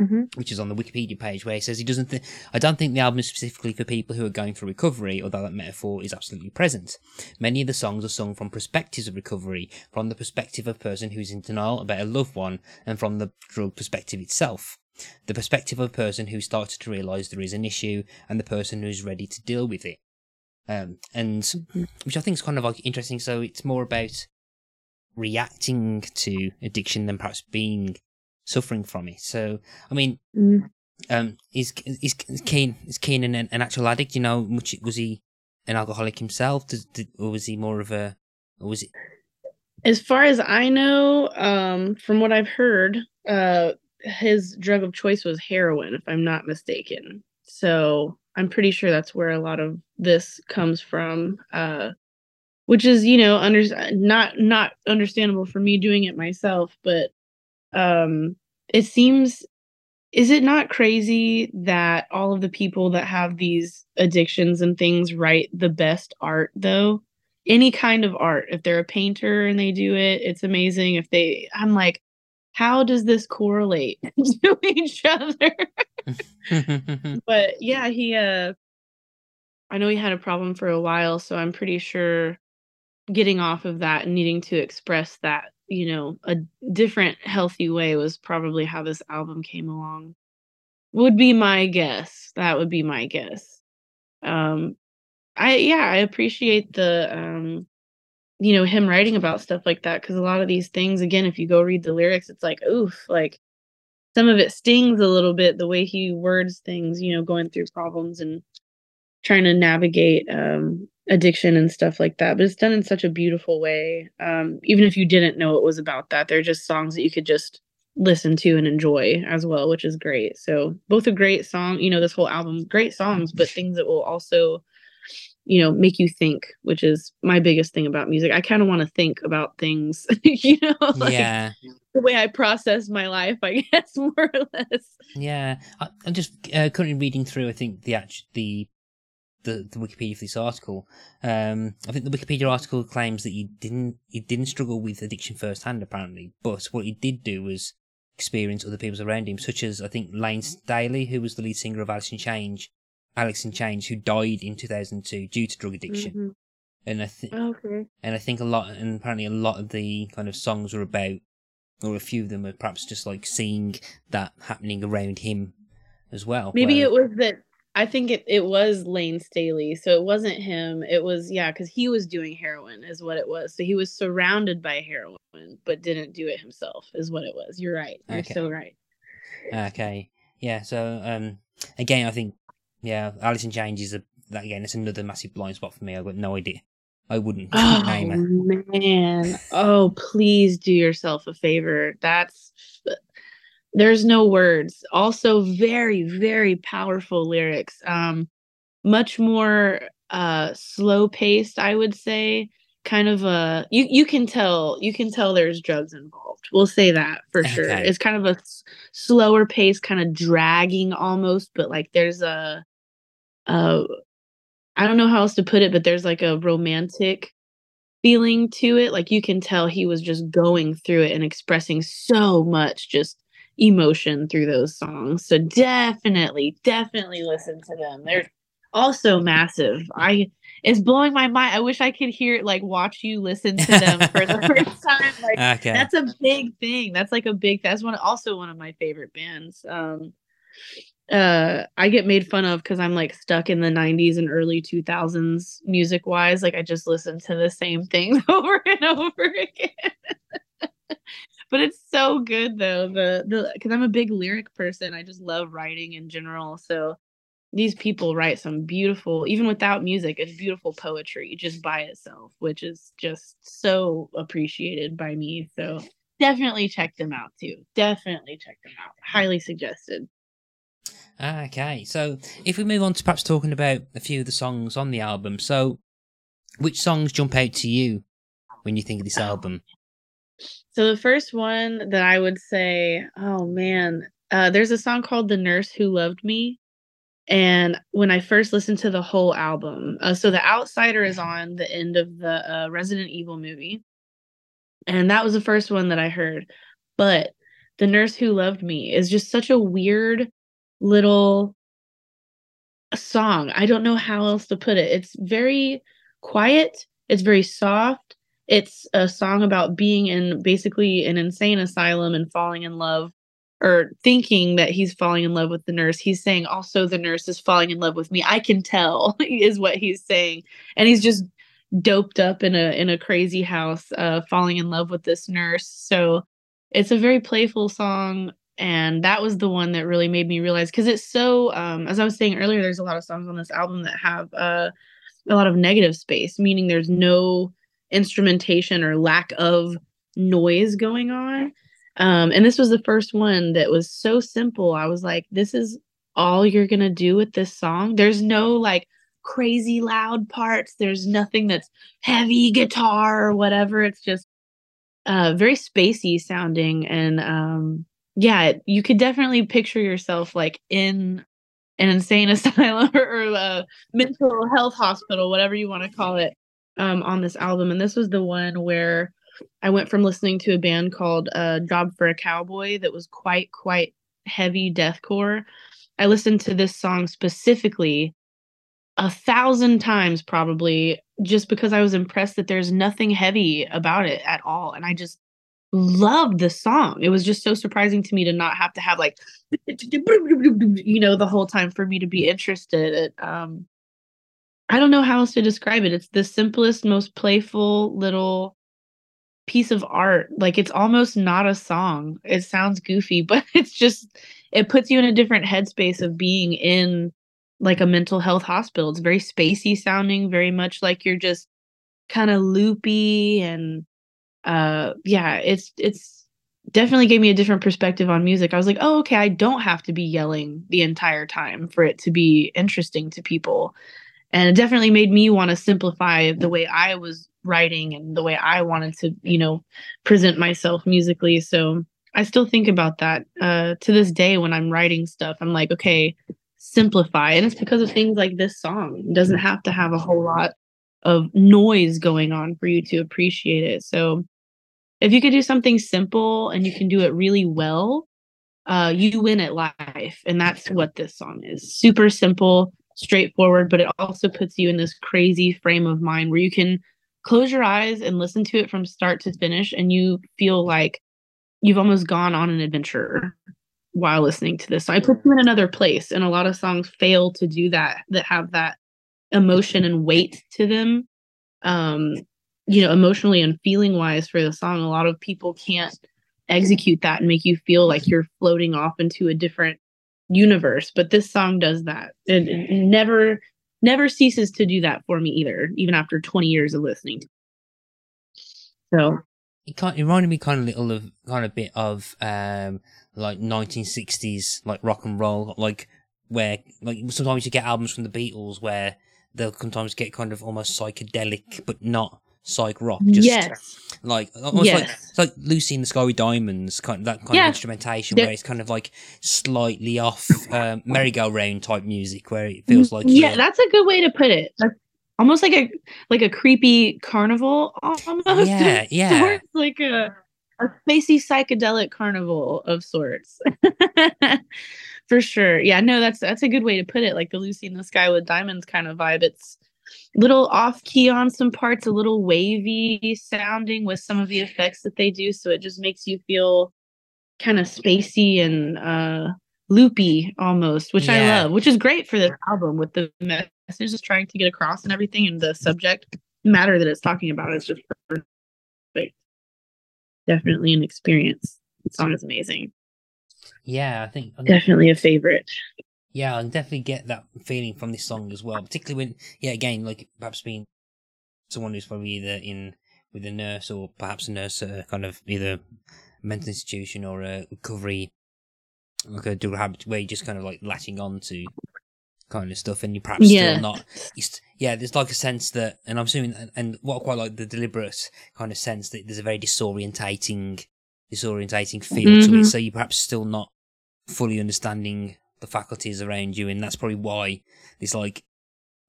Mhm. which is on the Wikipedia page, where he says he doesn't. Th- I don't think the album is specifically for people who are going through recovery, although that metaphor is absolutely present. Many of the songs are sung from perspectives of recovery, from the perspective of a person who's in denial about a loved one, and from the drug perspective itself. The perspective of a person who started to realise there is an issue, and the person who's ready to deal with it. Um, and Mhm. which I think is kind of like interesting. So it's more about reacting to addiction than perhaps being suffering from it. So I mean, Mm. um, is is is Kane is Kane an, an actual addict? You know, much was he an alcoholic himself? Does, did, or was he more of a, or was it? As far as I know, um, from what I've heard, uh, his drug of choice was heroin, if I'm not mistaken. So I'm pretty sure that's where a lot of this comes from. Uh, which is, you know, under not not understandable for me doing it myself, but um, it seems is it not crazy that all of the people that have these addictions and things write the best art though? Any kind of art. If they're a painter and they do it it's amazing. If they i'm like how does this correlate <laughs> to each other? <laughs> But yeah he uh i know he had a problem for a while so i'm pretty sure getting off of that and needing to express that you know a different healthy way was probably how this album came along. Would be my guess. That would be my guess. Um i yeah i appreciate the um you know him writing about stuff like that because a lot of these things again if you go read the lyrics it's like oof like some of it stings a little bit the way he words things you know going through problems and trying to navigate um addiction and stuff like that but it's done in such a beautiful way. Um even if you didn't know it was about that they're just songs that you could just listen to and enjoy as well which is great. So both a great song you know this whole album great songs but things that will also you know make you think which is my biggest thing about music. I kind of want to think about things <laughs> you know <laughs> like yeah. the way i process my life i <laughs> guess more or less. Yeah. I, am just uh, currently reading through i think the actual the the, the Wikipedia for this article. Um, I think the Wikipedia article claims that he didn't he didn't struggle with addiction firsthand, apparently, but what he did do was experience other people around him, such as I think Layne Staley, who was the lead singer of Alice in Change, Alice in Chains, who died in 2002 due to drug addiction. Mm-hmm. And I think, okay. and I think a lot, and apparently a lot of the kind of songs were about, or a few of them were perhaps just like seeing that happening around him as well. Maybe where, it was that I think it, it was Layne Staley. So it wasn't him. It was, yeah, because he was doing heroin, is what it was. So he was surrounded by heroin, but didn't do it himself, is what it was. You're right. You're okay. so right. Okay. Yeah. So, um, again, I think, yeah, Alice in Chains is a, that again, it's another massive blind spot for me. I've got no idea. I wouldn't oh, name it. Man. Oh, please do yourself a favor. That's there's no words. Also very very powerful lyrics. Um much more uh slow paced i would say. Kind of a you you can tell you can tell there's drugs involved. We'll say that for okay. sure it's kind of a s- slower pace kind of dragging almost but like there's a uh i don't know how else to put it but there's like a romantic feeling to it. Like you can tell he was just going through it and expressing so much just emotion through those songs. So definitely, definitely listen to them. They're also massive. I it's blowing my mind. I wish I could hear like watch you listen to them for the <laughs> first time. Like okay. that's a big thing. That's like a big that's one also one of my favorite bands. Um uh I get made fun of because I'm like stuck in the 90s and early 2000s music wise. Like I just listen to the same things <laughs> over and over again but it's so good though. The the because I'm a big lyric person. I just love writing in general. So these people write some beautiful, even without music, it's beautiful poetry just by itself, which is just so appreciated by me. So definitely check them out too. Definitely check them out. Highly suggested. Okay, so if we move on to perhaps talking about a few of the songs on the album, so which songs jump out to you when you think of this <sighs> album? So the first one that I would say, oh man, uh, there's a song called "The Nurse Who Loved Me," and when I first listened to the whole album, uh, so the Outsider is on the end of the uh, Resident Evil movie, and that was the first one that I heard. But "The Nurse Who Loved Me" is just such a weird little song. I don't know how else to put it. It's very quiet. It's very soft it's a song about being in basically an insane asylum and falling in love or thinking that he's falling in love with the nurse. He's saying also the nurse is falling in love with me. I can tell <laughs> is what he's saying. And he's just doped up in a in a crazy house uh falling in love with this nurse. So it's a very playful song and that was the one that really made me realize cuz it's so um as I was saying earlier there's a lot of songs on this album that have uh a lot of negative space meaning there's no instrumentation or lack of noise going on. Um, and this was the first one that was so simple. I was like, this is all you're going to do with this song. There's no like crazy loud parts, there's nothing that's heavy guitar or whatever. It's just uh, very spacey sounding. And um, yeah, you could definitely picture yourself like in an insane <laughs> asylum or, or a mental health hospital, whatever you want to call it um, on this album, and this was the one where I went from listening to a band called uh, Job for a Cowboy that was quite quite heavy deathcore. I listened to this song specifically a thousand times probably just because I was impressed that there's nothing heavy about it at all, and I just loved the song. It was just so surprising to me to not have to have like <laughs> you know the whole time for me to be interested. Um I don't know how else to describe it. It's the simplest, most playful little piece of art. Like it's almost not a song. It sounds goofy, <laughs> but it's just it puts you in a different headspace of being in like a mental health hospital. It's very spacey sounding, very much like you're just kind of loopy and uh yeah, it's it's definitely gave me a different perspective on music. I was like, "Oh, okay, I don't have to be yelling the entire time for it to be interesting to people." And it definitely made me want to simplify the way I was writing and the way I wanted to, you know, present myself musically. So I still think about that uh, to this day when I'm writing stuff. I'm like, okay, simplify. And it's because of things like this song. It doesn't have to have a whole lot of noise going on for you to appreciate it. So if you could do something simple and you can do it really well, uh, you win at life. And that's what this song is. Super simple, straightforward, but it also puts you in this crazy frame of mind where you can close your eyes and listen to it from start to finish and you feel like you've almost gone on an adventure while listening to this. So I put you in another place and a lot of songs fail to do that that have that emotion and weight to them. Um you know, emotionally and feeling wise for the song, a lot of people can't execute that and make you feel like you're floating off into a different universe. But this song does that. It, it never, never ceases to do that for me either, even after 20 years of listening. So it kind it reminded me kind of little of kind of bit of um like 1960s like rock and roll like where like sometimes you get albums from the Beatles where they'll sometimes get kind of almost psychedelic but not psych rock. Just yes. like almost Yes. like it's like Lucy in the Sky with Diamonds, kind of that kind Yeah. of instrumentation where it's kind of like slightly off um, <laughs> merry-go-round type music, where it feels like yeah, that's a good way to put it. That's almost like a like a creepy carnival almost. Yeah, <laughs> yeah. like a a spacey psychedelic carnival of sorts. <laughs> For sure. Yeah, no, that's that's a good way to put it. Like the Lucy in the Sky with Diamonds kind of vibe. It's little off key on some parts, a little wavy sounding with some of the effects that they do. So it just makes you feel kind of spacey and uh loopy almost, which I love, which is great for this album with the message it's trying to get across and everything and the subject matter that it's talking about is just perfect. Definitely an experience. The song is amazing. yeah, I think Definitely a favorite. Yeah, I definitely get that feeling from this song as well. Particularly when, yeah, again, like perhaps being someone who's probably either in with a nurse or perhaps a nurse at a kind of either mental institution or a recovery, like a dual habit, where you're just kind of like latching on to kind of stuff, and you perhaps Yeah. still not. st- yeah, there's like a sense that, and I'm assuming, and, and what I quite like the deliberate kind of sense that there's a very disorientating, disorientating feel to Mhm. it. So you're perhaps still not fully understanding the faculties around you, and that's probably why this like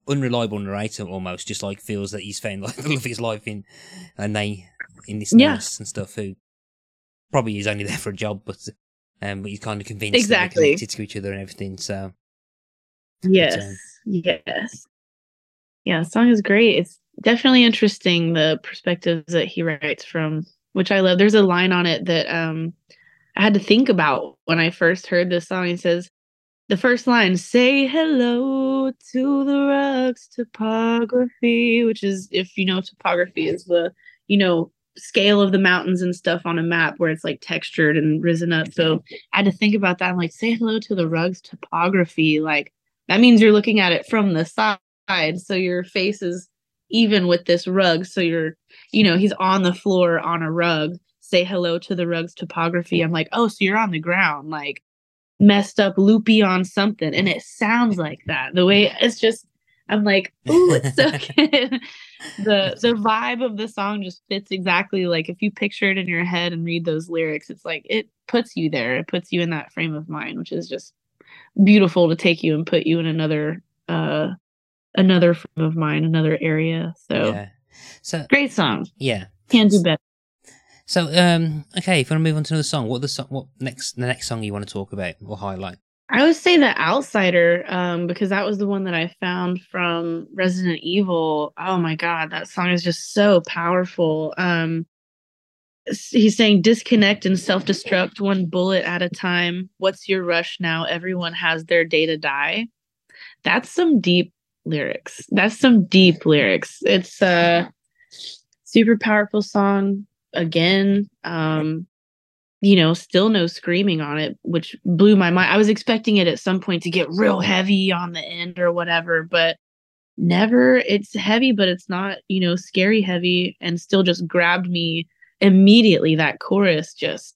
unreliable narrator almost just like feels that he's found <laughs> like the love of his life in, and they in this Yeah. nurse and stuff who probably is only there for a job, but um, but he's kind of convinced Exactly. that they're connected to each other and everything. So Yes. um, yes. Yeah, song is great. It's definitely interesting the perspectives that he writes from, which I love. There's a line on it that um I had to think about when I first heard this song. He says the first line, say hello to the rocks topography, which is if you know topography is the, you know, scale of the mountains and stuff on a map where it's like textured and risen up. So I had to think about that. I'm like, say hello to the rugs topography. Like that means you're looking at it from the side so your face is even with this rug so you're you know he's on the floor on a rug say hello to the rug's topography i'm like oh so you're on the ground like messed up loopy on something and it sounds like that. The way it's just i'm like ooh it's so <laughs> good. The the vibe of the song just fits exactly like if you picture it in your head and read those lyrics it's like it puts you there. It puts you in that frame of mind which is just beautiful to take you and put you in another uh another frame of mind another area. So yeah, so great song. Yeah. can't do better So um, okay, if you want to move on to another song, what the song, what next, the next song you want to talk about or highlight? i would say the outsider um because that was the one that i found from resident evil oh my god that song is just so powerful um he's saying disconnect and self-destruct one bullet at a time what's your rush now everyone has their day to die that's some deep lyrics. That's some deep lyrics. It's a super powerful song. Again, um, you know, still no screaming on it, which blew my mind. I was expecting it at some point to get real heavy on the end or whatever, but never. It's heavy, but it's not, you know, scary heavy and still just grabbed me immediately. That chorus just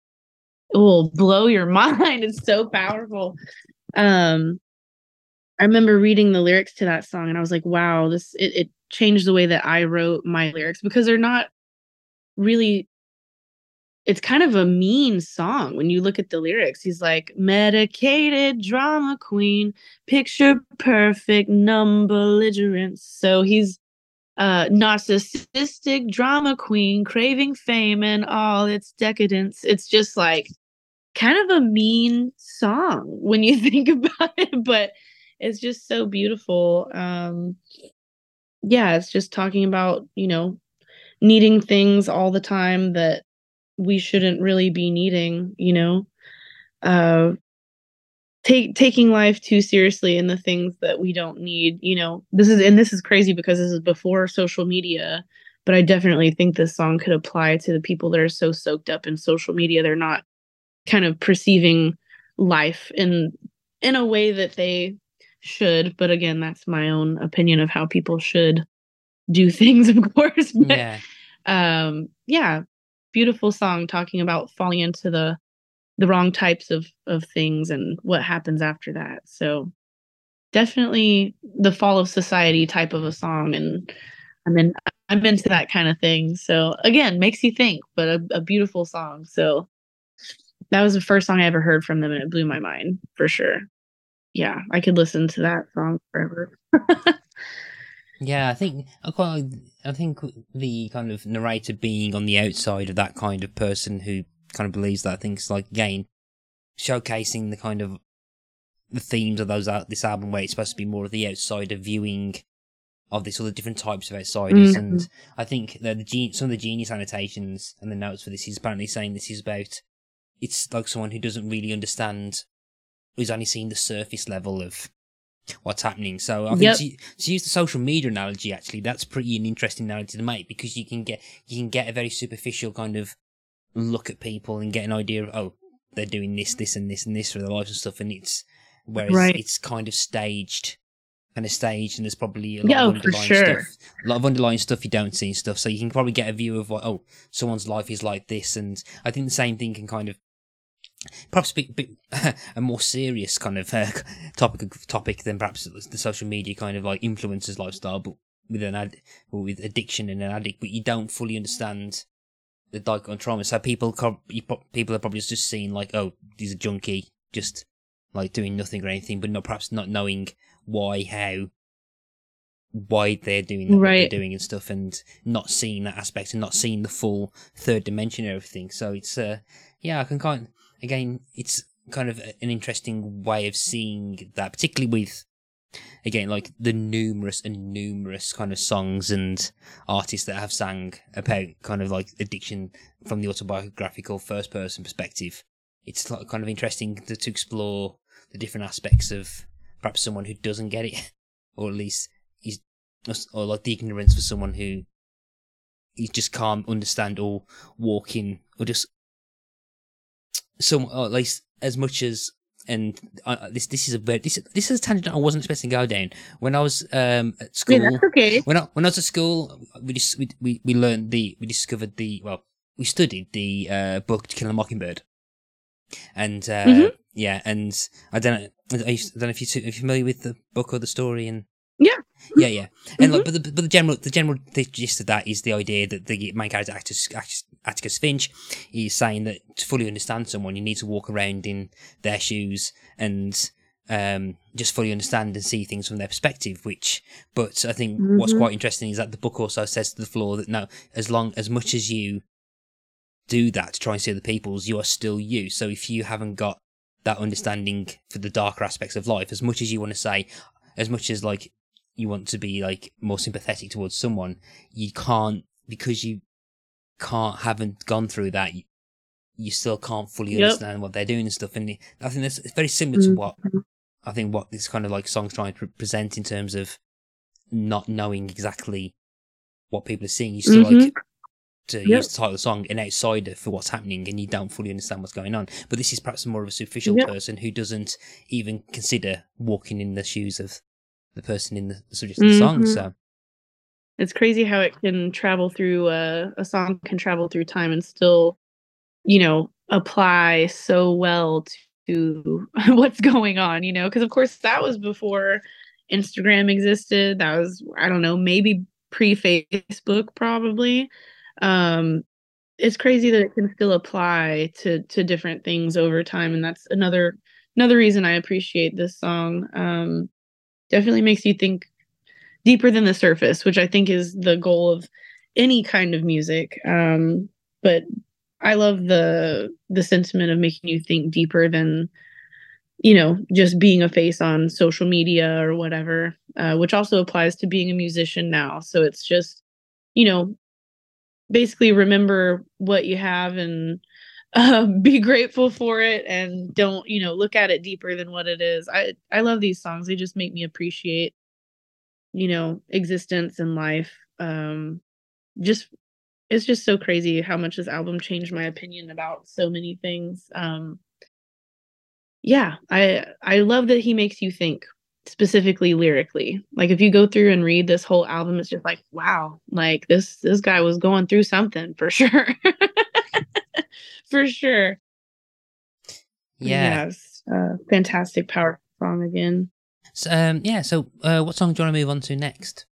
will blow your <laughs> mind. It's so powerful. Um, I remember reading the lyrics to that song and I was like, wow, this it, it changed the way that I wrote my lyrics because they're not really it's kind of a mean song when you look at the lyrics. He's like medicated drama queen, picture perfect, number belligerent. So he's uh narcissistic drama queen, craving fame and all its decadence. It's just like kind of a mean song when you <laughs> think about it, but it's just so beautiful. Um yeah, it's just talking about, you know, needing things all the time that we shouldn't really be needing, you know. Uh take taking life too seriously in the things that we don't need, you know. This is and this is crazy because this is before social media, but I definitely think this song could apply to the people that are so soaked up in social media they're not kind of perceiving life in in a way that they should, but again, that's my own opinion of how people should do <laughs> things, of course. But, Yeah. um yeah beautiful song talking about falling into the the wrong types of of things and what happens after that so definitely the fall of society type of a song and i mean i'm into that kind of thing so again makes you think but a, a beautiful song so that was the first song i ever heard from them and it blew my mind for sure yeah i could listen to that song forever <laughs> Yeah, I think I quite. I think the kind of narrator being on the outside of that kind of person who kind of believes that. I think it's like again showcasing the kind of the themes of those this album, where it's supposed to be more of the outsider viewing of this all the different types of outsiders. Mhm. And I think that the gen- some of the genius annotations and the notes for this is apparently saying this is about. It's like someone who doesn't really understand, who's only seen the surface level of what's happening. So I think Yep. to, to use the social media analogy, actually, that's pretty an interesting analogy to make because you can get you can get a very superficial kind of look at people and get an idea of oh they're doing this, this, and this, and this for their lives and stuff, and it's whereas Right. it's kind of staged. Kind of staged, and there's probably a lot Yeah, of oh, underlying sure. stuff. A lot of underlying stuff you don't see and stuff. So you can probably get a view of what oh someone's life is like this, and I think the same thing can kind of perhaps be, be <laughs> a more serious kind of uh, <laughs> topic topic than perhaps the social media kind of like influencers lifestyle, but with an ad with addiction and an addict, but you don't fully understand the dichotomy trauma. So people people are probably just seeing like, oh, he's a junkie, just like doing nothing or anything, but not perhaps not knowing why, how, why they're doing that, what Right. they're doing and stuff, and not seeing that aspect and not seeing the full third dimension of everything. So it's uh, yeah, I can kind again, it's kind of an interesting way of seeing that, particularly with again like the numerous and numerous kind of songs and artists that have sang about kind of like addiction from the autobiographical first person perspective. It's kind of interesting to, to explore the different aspects of perhaps someone who doesn't get it, <laughs> or at least is, or like the ignorance for someone who he just can't understand or walk in or just some or at least as much as and uh, this this is a this this is a tangent I wasn't expecting to go down. When I was um at school yeah, that's okay. when I when I was at school we just we we, we learned the we discovered the well we studied the uh book To Kill a Mockingbird. And uh Mhm. yeah and I don't know I I don't know if you are familiar with the book or the story and Yeah. yeah and like, but the but the general the general gist of that is the idea that the main character Atticus, Atticus- Finch is saying that to fully understand someone you need to walk around in their shoes and um just fully understand and see things from their perspective which but I think what's Mhm. quite interesting is that the book also says to the floor that no as long as much as you do that to try and see other people's you are still you so if you haven't got that understanding for the darker aspects of life as much as you want to say as much as like you want to be like more sympathetic towards someone you can't because you can't haven't gone through that you, you still can't fully Yep. understand what they're doing and stuff and i think that's it's very similar to what Mhm. i think what this kind of like song's trying to present in terms of not knowing exactly what people are seeing. You still Mhm. like to Yep. use the title of the song an outsider for what's happening and you don't fully understand what's going on. But this is perhaps more of a superficial Yep. person who doesn't even consider walking in the shoes of the person in the, the subject of the song. Mhm. So It's crazy how it can travel through uh, a song can travel through time and still, you know, apply so well to <laughs> what's going on, you know, because of course that was before Instagram existed. That was I don't know, maybe pre-Facebook probably. Um it's crazy that it can still apply to to different things over time and that's another another reason I appreciate this song. Um definitely makes you think deeper than the surface, which I think is the goal of any kind of music. Um, but I love the the sentiment of making you think deeper than you know just being a face on social media or whatever, uh, which also applies to being a musician now. So it's just you know basically remember what you have and uh, be grateful for it and don't you know look at it deeper than what it is. I I love these songs. They just make me appreciate you know existence and life um just it's just so crazy how much this album changed my opinion about so many things um yeah i i love that he makes you think specifically lyrically like if you go through and read this whole album it's just like wow like this this guy was going through something for <laughs> sure for sure yeah. yes uh fantastic power song again So, um, yeah. So, uh, what song do you want to move on to next?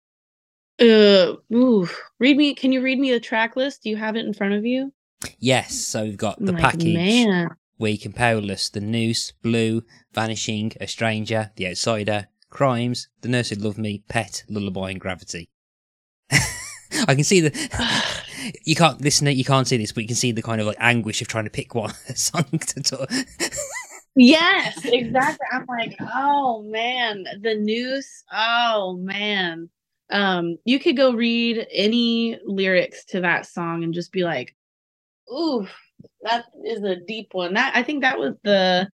Uh, ooh, read me. Can you read me the track list? Do you have it in front of you? Yes. So we've got the Like, package. man. Weak and Powerless, The Noose, Blue, Vanishing, A Stranger, The Outsider, Crimes, The Nurse Who Loved Me, Pet, Lullaby, and Gravity. <laughs> I can see the. <sighs> <laughs> you can't listen. You can't see this, but you can see the kind of like anguish of trying to pick one <laughs> song to talk. Yes, exactly. I'm like, oh man, the noose. Oh man. Um, you could go read any lyrics to that song and just be like, ooh, that is a deep one. That I think that was the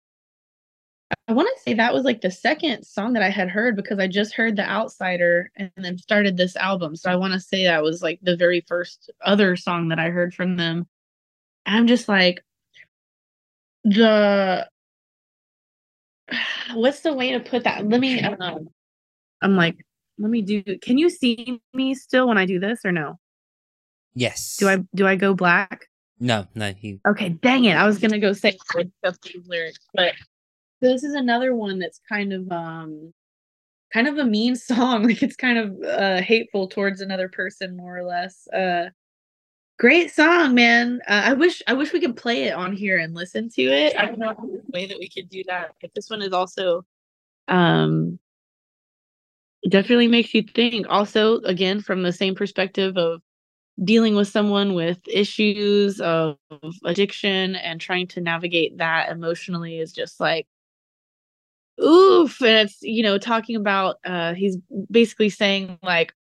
I want to say that was like the second song that I had heard because I just heard The Outsider and then started this album. So I want to say that was like the very first other song that I heard from them. I'm just like the <sighs> what's the way to put that? Let me um, I'm like, let me do can you see me still when I do this or no? yes. Do I do I go black? No, no. You. Okay, dang it. I was gonna go say lyrics, but this is another one that's kind of um kind of a mean <laughs> song. Like it's kind of uh hateful towards another person more or less. Uh great song, man. Uh, I wish I wish we could play it on here and listen to it. I don't know a way that we could do that. But this one is also um definitely makes you think. Also, again, from the same perspective of dealing with someone with issues of addiction and trying to navigate that emotionally is just like oof and it's you know talking about uh he's basically saying like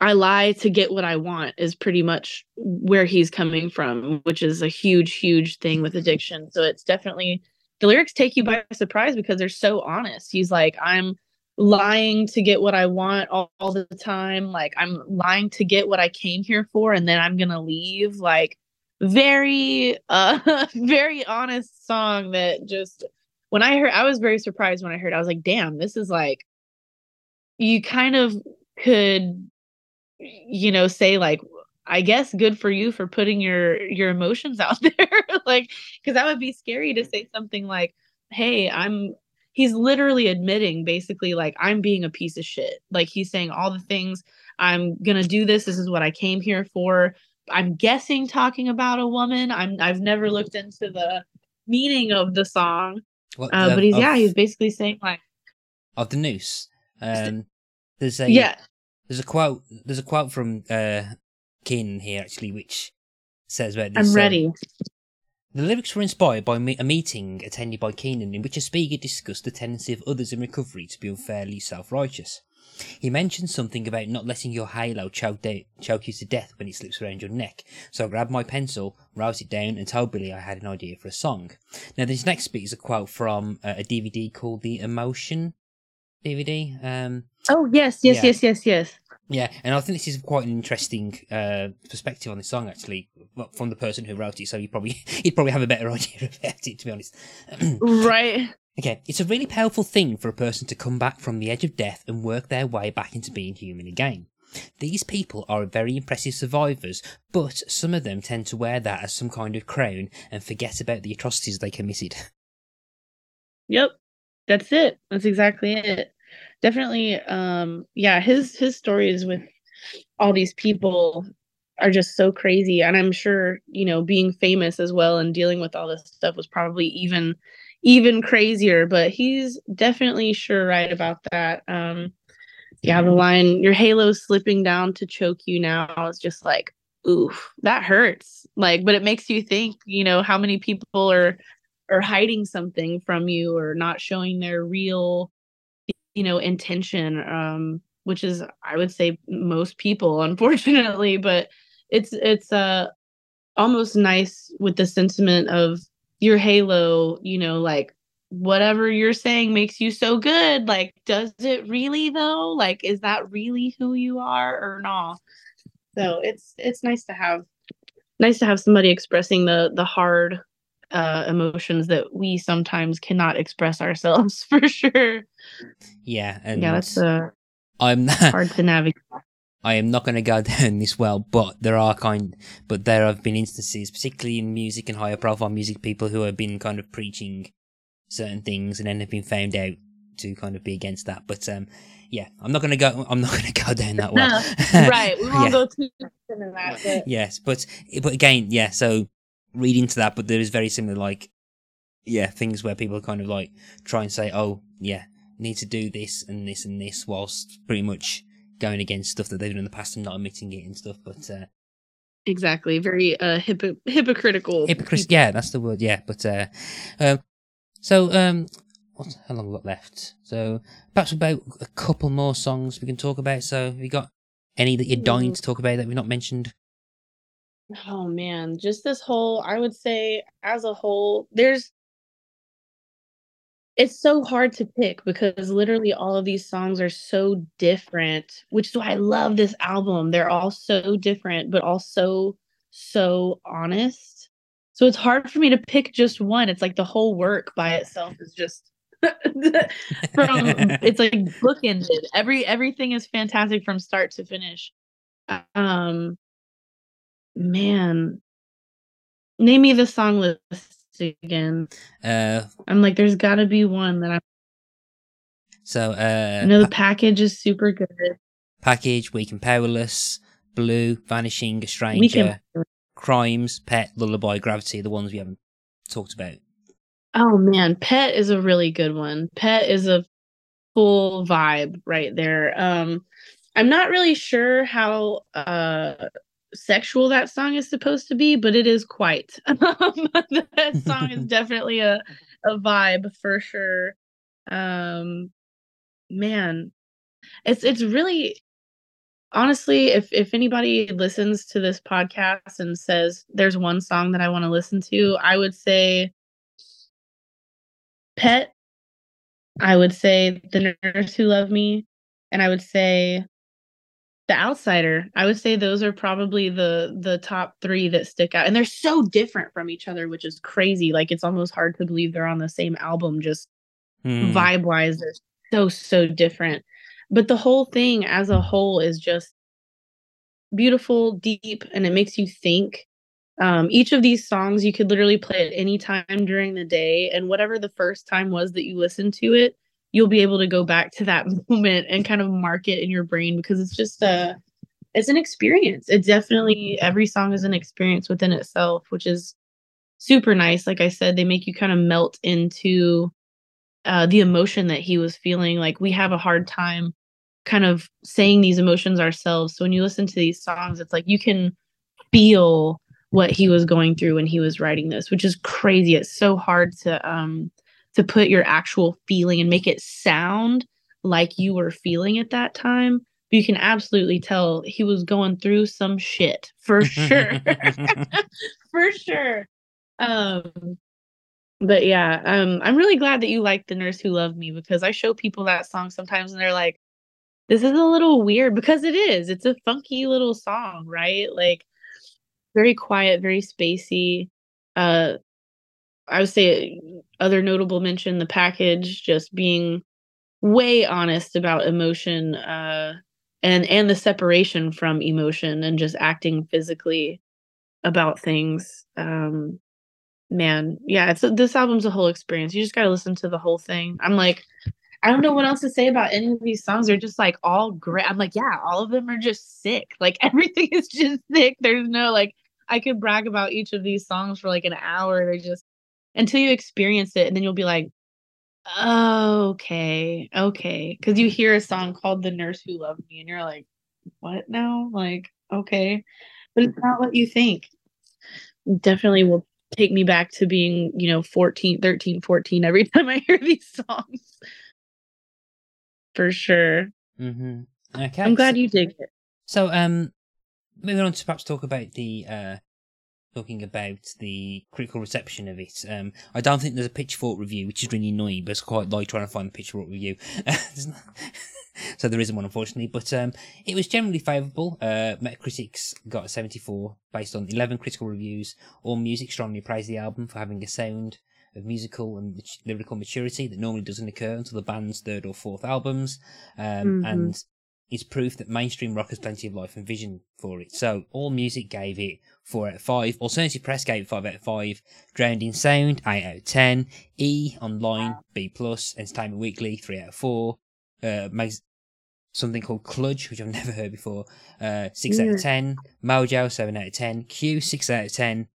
I lie to get what I want is pretty much where he's coming from, which is a huge, huge thing with addiction. So it's definitely the lyrics take you by surprise because they're so honest. He's like, I'm lying to get what I want all, all the time. Like I'm lying to get what I came here for, and then I'm gonna leave. Like very, uh, <laughs> very honest song that just when I heard, I was very surprised when I heard. I was like, damn, this is like you kind of could you know say like i guess good for you for putting your your emotions out <laughs> there like because that would be scary to say something like hey i'm he's literally admitting basically like i'm being a piece of shit like he's saying all the things i'm gonna do this this is what i came here for i'm guessing talking about a woman i'm i've never looked into the meaning of the song What, uh, the- but he's of, yeah he's basically saying like of the noose. Um, there's a yeah There's a quote. There's a quote from uh, Keenan here actually, which says about this. i'm song. ready The lyrics were inspired by a meeting attended by Keenan in which a speaker discussed the tendency of others in recovery to be unfairly self-righteous. He mentioned something about not letting your halo choke, da- choke you to death when it slips around your neck. So I grabbed my pencil, wrote it down, and told Billy I had an idea for a song. Now, this next bit is a quote from uh, a DVD called The aMotion DVD. Um, oh yes, yes, yeah. yes, yes, yes. Yeah, and I think this is quite an interesting uh, perspective on the song, actually, from the person who wrote it. So you probably <laughs> you'd probably have a better <laughs> idea about it, to be honest. <clears throat> right. Okay, it's a really powerful thing for a person to come back from the edge of death and work their way back into being human again. These people are very impressive survivors, but some of them tend to wear that as some kind of crown and forget about the atrocities they committed. <laughs> Yep, that's it. That's exactly it. Definitely, um, yeah. His his stories with all these people are just so crazy, and I'm sure you know being famous as well and dealing with all this stuff was probably even even crazier. But he's definitely sure right about that. Um, yeah, the line "Your halo's slipping down to choke you now" is just like, oof, that hurts. Like, but it makes you think, you know, how many people are are hiding something from you or not showing their real, you know, intention. Um, which is, I would say, most people, <laughs> unfortunately. But it's it's uh almost nice with the sentiment of your halo, you know, like whatever you're saying makes you so good. Like, does it really though? Like, is that really who you are or not? So it's it's nice to have nice to have somebody expressing the the hard uh emotions that we sometimes cannot express ourselves <laughs> for sure. Yeah, and yeah, that's uh I'm <laughs> hard to navigate. I am not going to go <laughs> down this well, but there are kind, but there have been instances, particularly in music and higher profile music, people who have been kind of preaching certain things and then have been found out to kind of be against that. But um, yeah, I'm not gonna go. <laughs> I'm not gonna go down that well. <laughs> right, we won't yeah. go too into that. But... Yes, but but again, yeah. So read into that, but there is very similar, like yeah, things where people kind of like try and say, oh yeah, need to do this and this and this, whilst pretty much going against stuff that they've done in the past and not admitting it and stuff. But uh, exactly, very uh hypo- hypocritical. Hypocrite. Yeah, that's the word. Yeah, but uh, um, so, um, what, how long we got left? So, perhaps about a couple more songs we can talk about. So, have you got any that you're dying to talk about that we've not mentioned? Oh man, just this whole, I would say, as a whole, there's it's so hard to pick because literally all of these songs are so different, which is why I love this album. They're all so different, but also so honest so it's hard for me to pick just one. It's like the whole work by itself is just <laughs> from <laughs> it's like bookended. Every everything is fantastic from start to finish. Um man. Name me the song list again. Uh I'm like there's got to be one that I'm So uh I know the package is super good. Package, Weak and Powerless, Blue, Vanishing, a Stranger. Crimes, Pet, Lullaby, Gravity, the ones we haven't talked about. Oh man, Pet is a really good one. Pet is a full vibe right there. Um I'm not really sure how uh sexual that song is supposed to be, but it is quite. <laughs> that song is <laughs> definitely a a vibe for sure. Um man, it's it's really honestly, if if anybody listens to this podcast and says there's one song that I want to listen to, I would say Pet. I would say The Nurse Who Loved Me, and I would say The Outsider. I would say those are probably the the top 3 that stick out. And they're so different from each other, which is crazy. Like it's almost hard to believe they're on the same album just mm. vibe-wise they're so so different but the whole thing as a whole is just beautiful deep and it makes you think um, each of these songs you could literally play at any time during the day and whatever the first time was that you listened to it you'll be able to go back to that <laughs> moment and kind of mark it in your brain because it's just a it's an experience it definitely every song is an experience within itself which is super nice like i said they make you kind of melt into uh, the emotion that he was feeling like we have a hard time kind of saying these emotions ourselves. So when you listen to these songs, it's like you can feel what he was going through when he was writing this, which is crazy. It's so hard to um to put your actual feeling and make it sound like you were feeling at that time. But you can absolutely tell he was going through some shit for <laughs> sure. <laughs> for sure. Um but yeah, um, I'm really glad that you like the nurse who loved me because I show people that song sometimes and they're like, "This is a little weird," because it is. It's a funky little song, right? Like very quiet, very spacey. Uh, I would say other notable mention the package just being way honest about emotion uh and and the separation from emotion and just acting physically about things um man yeah it's this album's a whole experience. You just got to listen to the whole thing. I'm like i don't know what else to say about any of these songs. They're just like all great. I'm like yeah all of them are just sick. Like <laughs> everything is just sick. There's no like i could brag about each of these songs for like an hour. They're just until you experience it and then you'll be like okay okay. Because you hear a song called the nurse who loved me and you're like what now? Like okay. But it's not what you think. Definitely will take me back to being you know 14 13 14 every <laughs> time i hear these songs. For sure. Mm-hmm. Okay. i'm glad so, you dig it. So, um, moving on to perhaps talk about the uh, talking about the critical reception of it. Um, I don't think there's a Pitchfork review, which is really annoying, but it's quite like trying to find the Pitchfork review. <laughs> <laughs> So there isn't one, unfortunately. But um, it was generally favourable. Uh, Metacritic's got a 74 based on 11 critical reviews. All music strongly praised the album for having a sound of musical and lyrical maturity that normally doesn't occur until the band's third or fourth albums. Um, Mhm. And is proof that mainstream rock has plenty of life and vision for it. So all music gave it four out of five. Alternative Press gave it five out of five. Drowned in Sound eight out of ten. E Online B plus. Entertainment Weekly three out of four. Uh, makes something called Kludge, which I've never heard before. Uh, six out of ten. Mojo seven out of ten. Q six out of ten.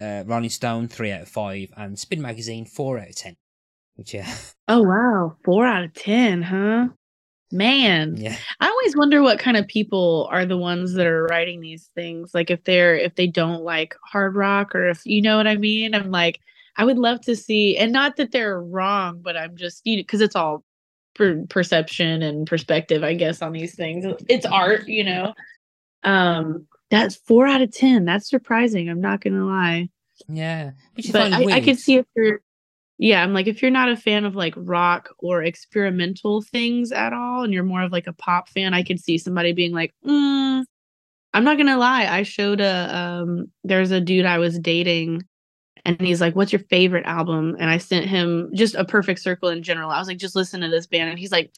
Uh, Rolling Stone three out of five, and Spin Magazine four out of ten. Which yeah, oh wow four out of ten huh man yeah, I always wonder what kind of people are the ones that are writing these things. Like if they're if they don't like hard rock or if you know what I mean. I'm like I would love to see and not that they're wrong, but I'm just you know because it's all per- perception and perspective, I guess, on these things. It's art, you know. Um, that's four out of ten. That's surprising. I'm not gonna lie, yeah. But. I, I could see if you're yeah, I'm like if you're not a fan of like rock or experimental things at all, and you're more of like a pop fan, I could see somebody being like, mm, I'm not gonna lie. I showed a um, there's a dude I was dating, and he's like, "What's your favorite album?" And I sent him just a Perfect Circle in general. I was like, "Just listen to this band," and he's like,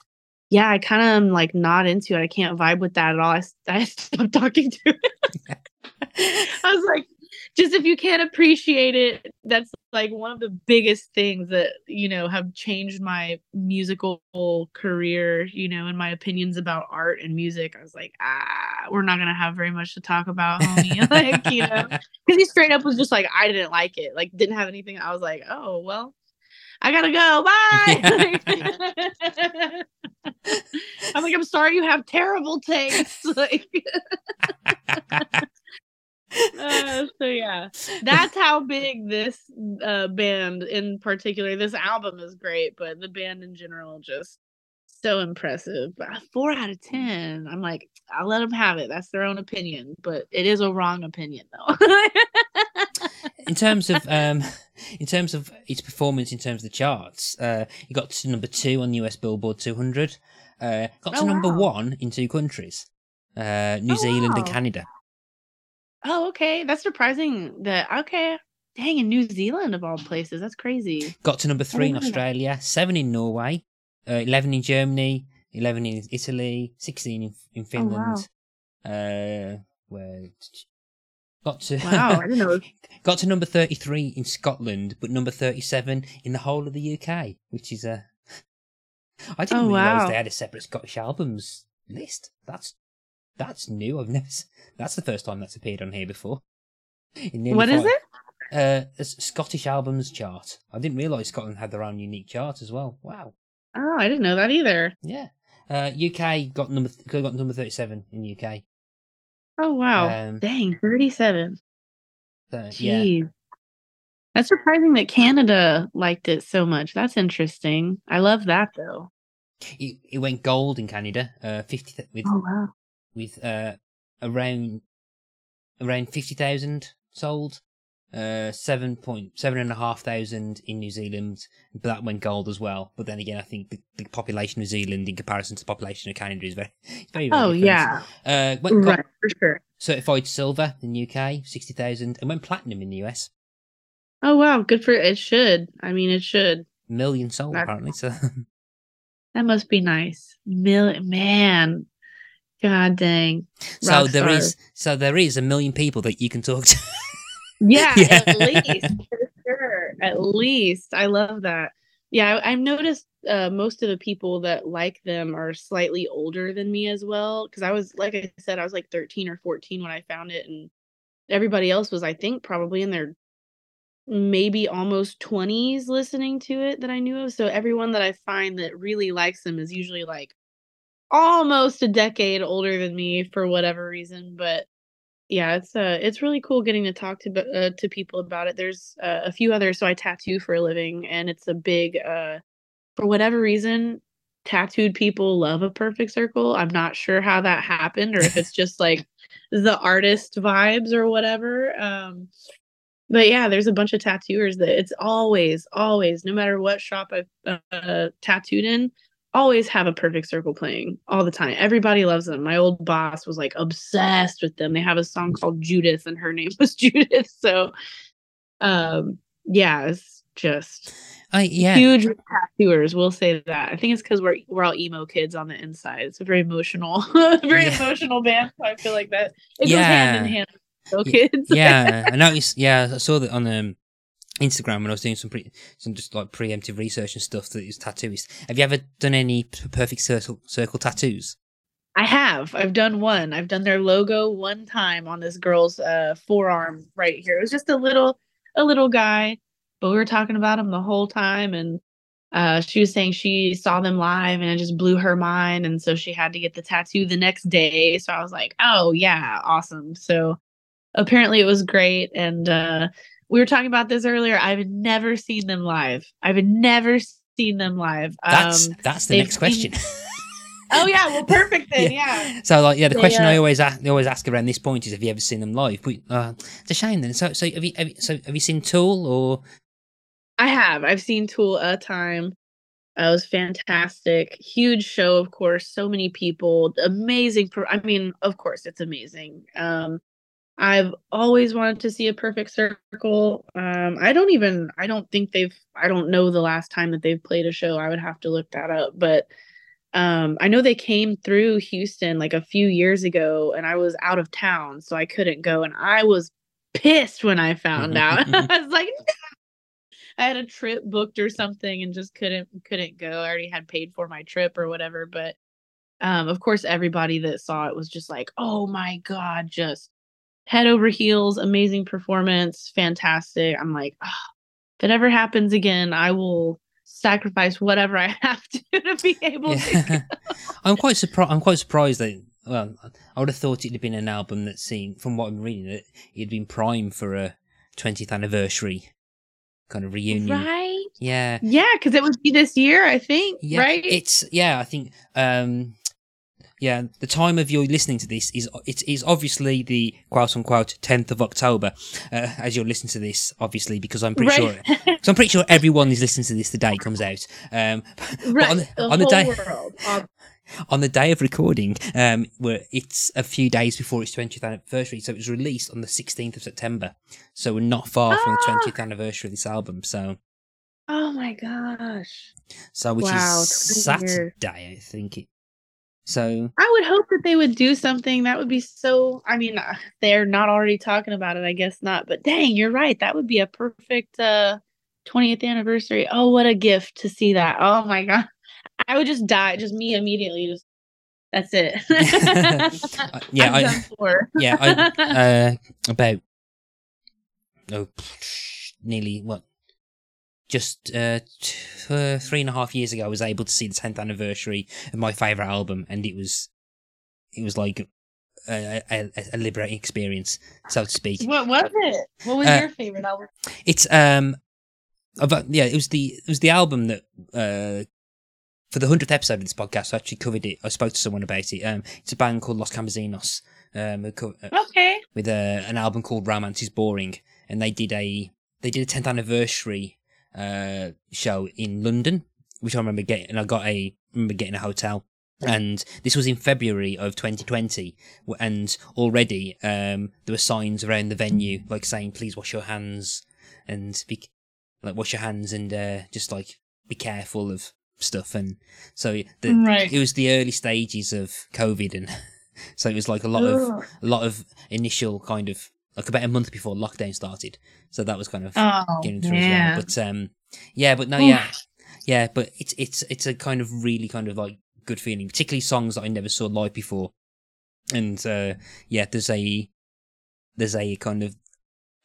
"Yeah, I kind of am like not into it. I can't vibe with that at all." I <laughs> I stopped talking to him. <laughs> I was like, just if you can't appreciate it, that's like one of the biggest things that, you know, have changed my musical career, you know, and my opinions about art and music. I was like, ah, we're not going to have very much to talk about, homie. <laughs> like, you know, because he straight up was just like, I didn't like it, like, didn't have anything. I was like, oh, well. I gotta go. Bye. <laughs> <laughs> I'm like, I'm sorry you have terrible taste. Like, uh, so yeah, <laughs> that's how big this uh, band in particular, this album is great, but the band in general just so impressive. Four out of ten. I'm like, I'll let them have it. That's their own opinion, but it is a wrong opinion though. <laughs> in terms of um, in terms of its performance in terms of the charts, uh, it got to number two on the US Billboard 200. Uh, got to Oh, number wow. one in two countries, uh, New Oh, Zealand and. Canada. Oh, okay, that's surprising. That okay. Dang, in New Zealand of all places, that's crazy. Got to number three in Oh. Australia, seven in Norway, uh, eleven in Germany, eleven in Italy, sixteen in, in Oh, wow. Finland. Uh, where got to Wow, I didn't know. <laughs> got to number thirty three in Scotland, but number thirty seven in the whole of the UK, which is a. <laughs> I didn't Oh, realise wow. they had a separate Scottish albums list. That's that's new. I've never. That's the first time that's appeared on here before. What is it? Uh, Scottish albums chart. I didn't realise Scotland had their own unique chart as well. Wow. Oh, I didn't know that either. Yeah. Uh, UK got number th- got number thirty seven in UK. Oh wow. Um, Dang, 37. So, yeah. That's surprising that Canada liked it so much. That's interesting. I love that though. It, it went gold in Canada. Uh, fifty th- with Oh wow. With uh around around fifty thousand sold. uh, seven point seven and a half thousand in New Zealand, but that went gold as well. But then again, I think the, the population of New Zealand in comparison to the population of Canada is very, <laughs> very, very Oh different. yeah, Uh, went right for sure. certified silver in the UK, sixty thousand, and went platinum in the US. Oh wow, good for it. Should I mean it should. Million sold That's apparently. So <laughs> That must be nice. Mil- man, god dang. so there stars. is so there is a million people that you can talk to. Yeah, <laughs> Yeah. at least for sure. At least I love that. Yeah, I, I've noticed uh, most of the people that like them are slightly older than me as well. Because I was, like I said, I was like 13 or 14 when I found it, and everybody else was, I think, probably in their maybe almost 20s listening to it that I knew of. So everyone that I find that really likes them is usually like almost a decade older than me for whatever reason, but yeah, it's uh it's really cool getting to talk to uh, to people about it. There's uh, a few others so I tattoo for a living and it's a big uh for whatever reason tattooed people love a perfect circle. I'm not sure how that happened or if it's just like <laughs> the artist vibes or whatever. Um but yeah, there's a bunch of tattooers that it's always always no matter what shop I've uh, tattooed in always have a perfect circle playing all the time. Everybody loves them. My old boss was like obsessed with them. They have a song called Judith and her name <laughs> was Judith. So um yeah, it's just I yeah. huge tattooers. We'll say that. I think it's because we're we're all emo kids on the inside. It's a very emotional, <laughs> very Yeah. emotional band. So I feel like that it Yeah. goes hand in hand. with kids. yeah, <laughs> I noticed. Yeah, I saw that on um, Instagram when I was doing some pre, some just like preemptive research and stuff. That is tattooist. Have you ever done any perfect circle circle tattoos? I have. I've done one. I've done their logo one time on this girl's uh forearm right here. It was just a little a little guy, but we were talking about him the whole time and uh she was saying she saw them live and it just blew her mind and so she had to get the tattoo the next day. So I was like, "Oh, yeah, awesome." So apparently it was great and uh we were talking about this earlier. I've never seen them live. I've never seen them live. That's um that's the they've next question. <laughs> Oh yeah, well perfect then. <laughs> yeah. So like yeah, the They, question I uh, always ask, they always ask around this point is, have you ever seen them live? But, uh, it's a shame then. So so have you, have you so have you seen Tool or I have. I've seen Tool a time. Uh, it was fantastic. Huge show, of course. So many people. Amazing. Per- I mean, of course, it's amazing. Um, I've always wanted to see a perfect circle. Um, I don't even. I don't think they've. I don't know the last time that they've played a show. I would have to look that up. But um, I know they came through Houston like a few years ago, and I was out of town, so I couldn't go. And I was pissed when I found out. <laughs> I was like, I had a trip booked or something and just couldn't couldn't go. I already had paid for my trip or whatever, but um of course everybody that saw it was just like, "Oh my god, just head over heels, amazing performance, fantastic." I'm like, oh, if it ever happens again, I will sacrifice whatever I <laughs> have to to be able to. Yeah. <laughs> I'm quite surprised. I'm quite surprised that. Well, I would have thought it'd have been an album that's seen, from what I'm reading, that it'd been prime for a 20th anniversary kind of reunion. Right? Yeah, Yeah, because it would be this year, I think. yeah. right? It's yeah. I think um, yeah. The time of your listening to this is it is obviously the quote unquote 10th of October, uh, as you're listening to this, obviously, because I'm pretty right. sure. <laughs> So I'm pretty sure everyone is listening to this the day it comes out. Um, <laughs> right. on the- the on the day- world. <laughs> Um, on the day of recording, um, where it's a few days before its 20th anniversary, so it was released on the 16th of September. So we're not far from the Ah. 20th anniversary of this album. So, oh my gosh. so which Wow, is 20 years. Saturday, I think. It. So I would hope that they would do something that would be so. I mean, uh, they're not already talking about it. I guess not. But dang, you're right. That would be a perfect uh 20th anniversary. Oh, what a gift to see that. Oh my god, I would just die. Just me immediately. Just that's it. Yeah, <laughs> <laughs> I'm I- yeah, I, <laughs> uh, about oh, nearly what, just uh, t- uh, three and a half years ago, I was able to see the 10th anniversary of my favorite album, and it was, it was like a, a, a liberating experience, so to speak. What was it? What was Uh, your favorite album? It's um, about yeah, it was the it was the album that uh. For the hundredth episode of this podcast, I actually covered it. I spoke to someone about it. Um, it's a band called Los Campesinos, um, uh, Okay. with a, an album called Romance is Boring. and they did a they did a 10th anniversary uh, show in London, which I remember getting, and I got a remember getting a hotel. And this was in February of 2020, and already um, there were signs around the venue like saying, "Please wash your hands," and be like wash your hands and uh, just like be careful of stuff. And so the, Right. it was the early stages of COVID, and <laughs> so it was like a lot of a lot of initial kind of like about a month before lockdown started. So that was kind of Oh getting through man. as well. But um, yeah, but no, yeah, yeah, but it's it's it's a kind of really kind of like good feeling, particularly songs that I never saw live before. And uh, yeah, there's a there's a kind of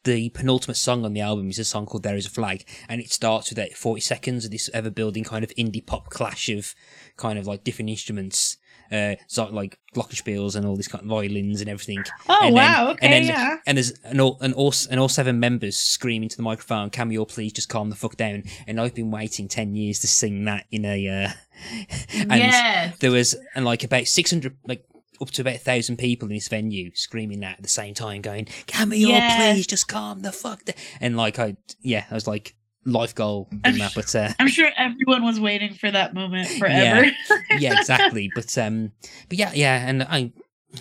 the penultimate song on the album is a song called "There Is a Flag," and it starts with like 40 seconds of this ever building kind of indie pop clash of kind of like different instruments, uh, so like glockenspiels and all these kind of violins and everything oh and then- wow. Okay. and then yeah. and there's an all and all and all seven members screaming to the microphone, "Can we all please just calm the fuck down?" And I've been waiting ten years to sing that in a. Uh, <laughs> and yes. there was and like about six hundred like. Up to about a thousand people in this venue screaming that at the same time, going, "Can we all please just calm the fuck down?" And like I, yeah, I was like life goal in that, but uh, I'm sure everyone was waiting for that moment forever. yeah, <laughs> yeah exactly. <laughs> But um, but yeah, yeah, and I,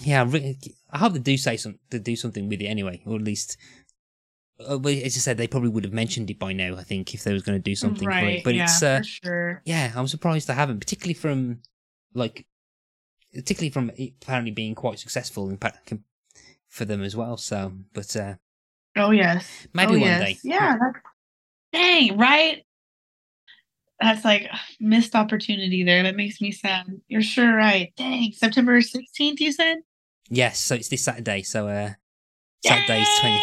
yeah, I I hope they do say some, they do something with it anyway, or at least, uh, as I said, they probably would have mentioned it by now. I think if they was going to do something for right. it, but yeah, it's uh, sure. yeah, I'm surprised they haven't, particularly from like, particularly from it apparently being quite successful in for them as well. So, but uh, Oh yes. maybe oh, one yes. day. Yeah. Dang. Right. That's like missed opportunity there. That makes me sad. You're sure right. Dang. September 16th. You said. Yes, so it's this Saturday. So uh, Saturday's twenty.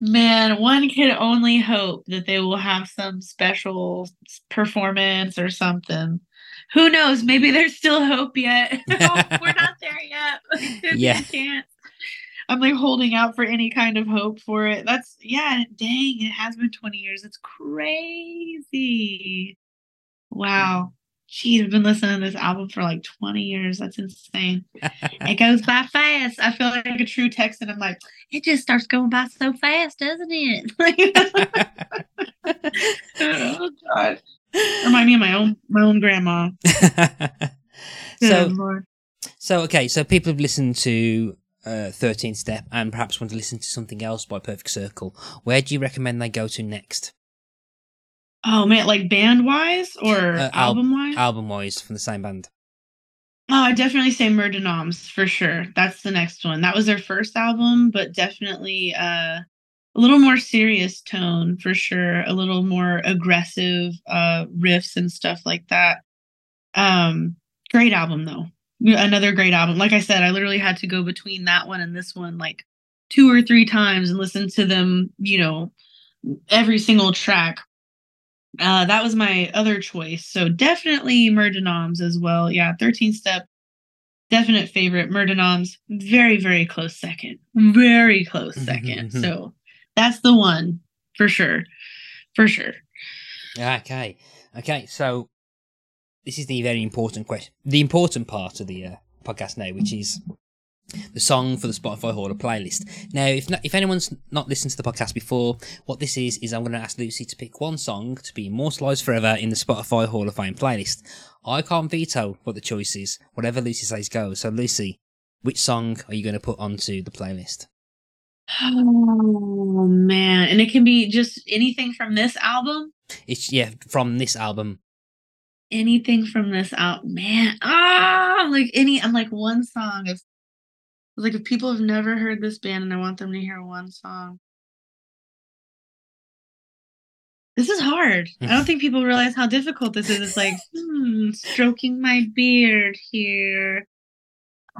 Man, one can only hope that they will have some special performance or something. Who knows? Maybe there's still hope yet. <laughs> <laughs> We're not there yet. There <laughs> could be Yeah. I'm like holding out for any kind of hope for it. That's yeah, dang, it has been 20 years. It's crazy. Wow. I've been listening to this album for like 20 years. That's insane. It <laughs> goes by fast. I feel like a true Texan. I'm like, it just starts going by so fast, doesn't it? <laughs> <laughs> oh God. Remind me of my own my own grandma. so Lord. So okay, so people have listened to uh, 13 Step and perhaps want to listen to something else by Perfect Circle. Where do you recommend they go to next, Oh man, like band wise or Uh, al- album wise? album wise, from the same band? Oh, I definitely say Mer de Noms for sure. That's the next one. That was their first album, but definitely uh, a little more serious tone for sure. A little more aggressive uh, riffs and stuff like that. Um, great album though. Yeah, Another great album. Like I said, I literally had to go between that one and this one like two or three times and listen to them. You know, every single track. Uh, that was my other choice. So definitely Mer de Noms as well. Yeah, 13 step. Definite favorite. Mer de Noms, Very, very close second. Very close second. so that's the one for sure. For sure. Okay, okay. So this is the very important question, the important part of the uh, podcast now, which is the song for the Spotify Hall of playlist. Now, if not, if anyone's not listened to the podcast before, what this is is I'm going to ask Lucy to pick one song to be immortalised forever in the Spotify Hall of Fame playlist. I can't veto what the choice is. Whatever Lucy says goes. So, Lucy, which song are you going to put onto the playlist? Oh man. And it can be just anything from this album. It's yeah from this album. Anything from this out, Man. Ah like any I'm like one song. If like if people have never heard this band and I want them to hear one song. This is hard. <laughs> I don't think people realize how difficult this is. It's like, <laughs> hmm, stroking my beard here.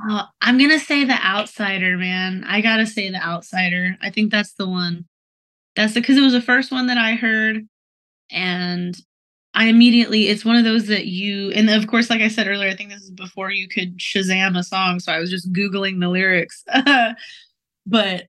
Uh, I'm gonna say the outsider, man. I gotta say the outsider. I think that's the one. That's because it was the first one that I heard, and I immediately. It's one of those that you, and of course, like I said earlier, I think this is before you could Shazam a song, so I was just googling the lyrics. <laughs> but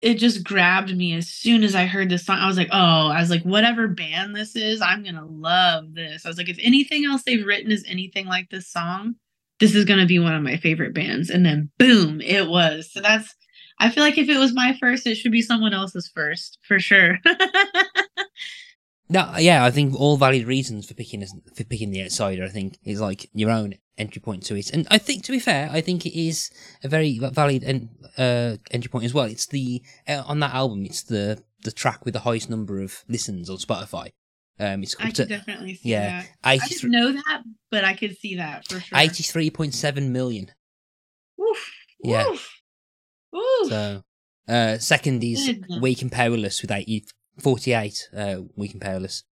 it just grabbed me as soon as I heard this song. I was like, oh, I was like, whatever band this is, I'm gonna love this. I was like, if anything else they've written is anything like this song, this is gonna be one of my favorite bands. And then boom, it was. So that's I feel like if it was my first, it should be someone else's first for sure. <laughs> No, yeah, I think all valid reasons for picking for picking the outsider. I think is like your own entry point to it, and I think to be fair, I think it is a very valid en- uh, entry point as well. It's the uh, on that album, it's the the track with the highest number of listens on Spotify. Um, it's I could to definitely see yeah, that. I didn't know that, but I could see that for sure. 83.7 million. Oof, Yeah. Oof. So, uh, second is. Weak and Powerless with 80, 48. Uh, Weak and Powerless.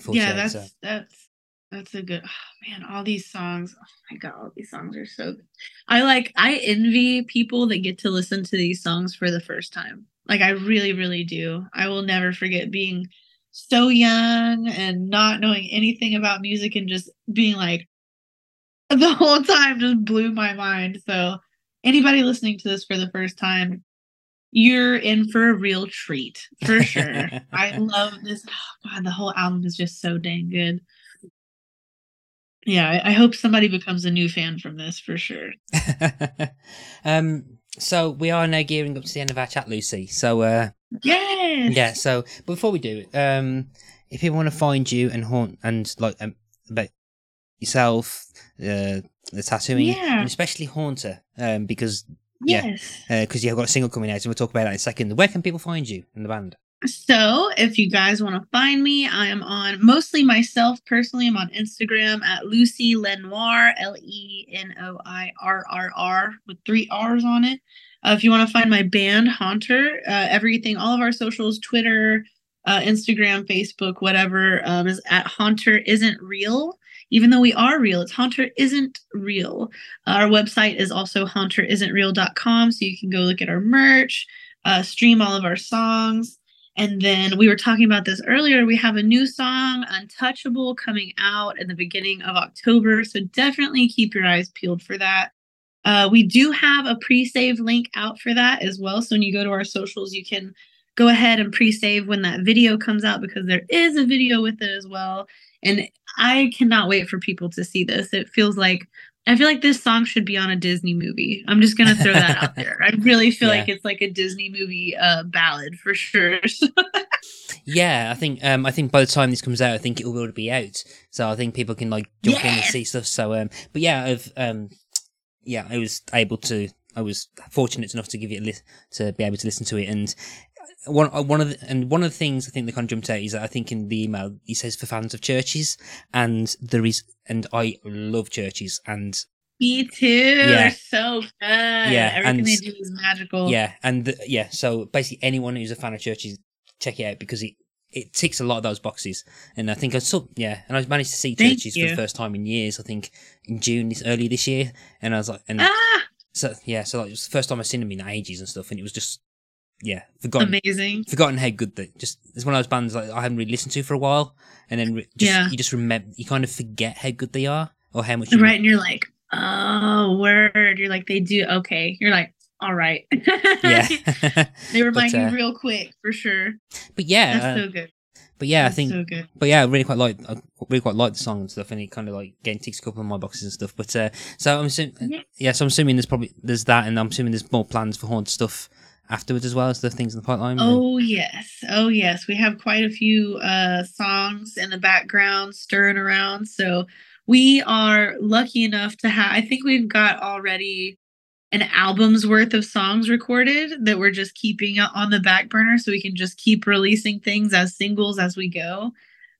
48, yeah, that's so. that's that's a good oh, man. All these songs, oh my god, all these songs are so good. I like I envy people that get to listen to these songs for the first time. Like I really, really do. I will never forget being so young and not knowing anything about music and just being like <laughs> the whole time just blew my mind. So anybody listening to this for the first time, you're in for a real treat for sure. I <laughs> love this. Oh God, the whole album is just so dang good. Yeah, I, I hope somebody becomes a new fan from this for sure. <laughs> um, so we are now gearing up to the end of our chat, Lucy. So, uh, Yes. yeah. So before we do it, um, if people want to find you and haunt and like um, about yourself, uh, the tattooing, Yeah. and especially Haunter, um, because. Yes. because you've got a single coming out, and we'll talk about that in a second. Where can people find you in the band? So, if you guys want to find me, I am on mostly myself personally. I'm on Instagram at Lucy Lenoir, L E N O I R R R, with three R's on it. Uh, if you want to find my band, Haunter, uh, everything, all of our socials, Twitter, uh, Instagram, Facebook, whatever, um, is at Haunter Isn't Real. Even though we are real, it's Haunter Isn't Real. Our website is also haunterisn'treal.com, so you can go look at our merch, uh, stream all of our songs. And then we were talking about this earlier. We have a new song, Untouchable, coming out in the beginning of October. So definitely keep your eyes peeled for that. Uh, we do have a pre save link out for that as well. So when you go to our socials, you can go ahead and pre save when that video comes out because there is a video with it as well. And I cannot wait for people to see this. It feels like I feel like this song should be on a Disney movie. I'm just gonna throw that out there. I really <laughs> feel Yeah. like it's like a Disney movie uh ballad for sure. <laughs> Yeah, I think um, I think by the time this comes out, I think it will be out. So I think people can like jump in and see stuff. So, um, but yeah, I've um, yeah, I was able to. I was fortunate enough to give it a list to be able to listen to it, and one uh, one of the, and one of the things I think that kind of jumped out is that I think in the email he says for fans of Chvrches, and there is, and I love Chvrches, and Me too. Yeah. They're so good. Yeah, Everything and they do is magical. yeah, and the, yeah, so basically anyone who's a fan of Chvrches, check it out because it it ticks a lot of those boxes. And I think I saw yeah, and I managed to see Thank Chvrches for the first time in years. I think in June this early this year, and I was like, and Ah, so yeah, so like, it was the first time I've seen them in ages and stuff, and it was just yeah, forgotten. amazing. Forgotten how good they just it's one of those bands like I haven't really listened to for a while, and then re- just, Yeah. you just remember you kind of forget how good they are or how much you Right, and you're like, oh, word. You're like, they do. Okay. You're like, all right. yeah, <laughs> <laughs> they remind But, uh, you real quick for sure. but yeah, That's uh, so good. but yeah, I think so good. but yeah, I really quite like I really quite like the song and stuff, and it kind of like again ticks a couple of my boxes and stuff. But uh, so I'm assuming, Yeah. yeah, so I'm assuming there's probably there's that, and I'm assuming there's more plans for haunt stuff afterwards as well as the things in the pipeline. Oh yes. Oh yes. We have quite a few uh songs in the background stirring around. So we are lucky enough to have I think we've got already an album's worth of songs recorded that we're just keeping on the back burner so we can just keep releasing things as singles as we go.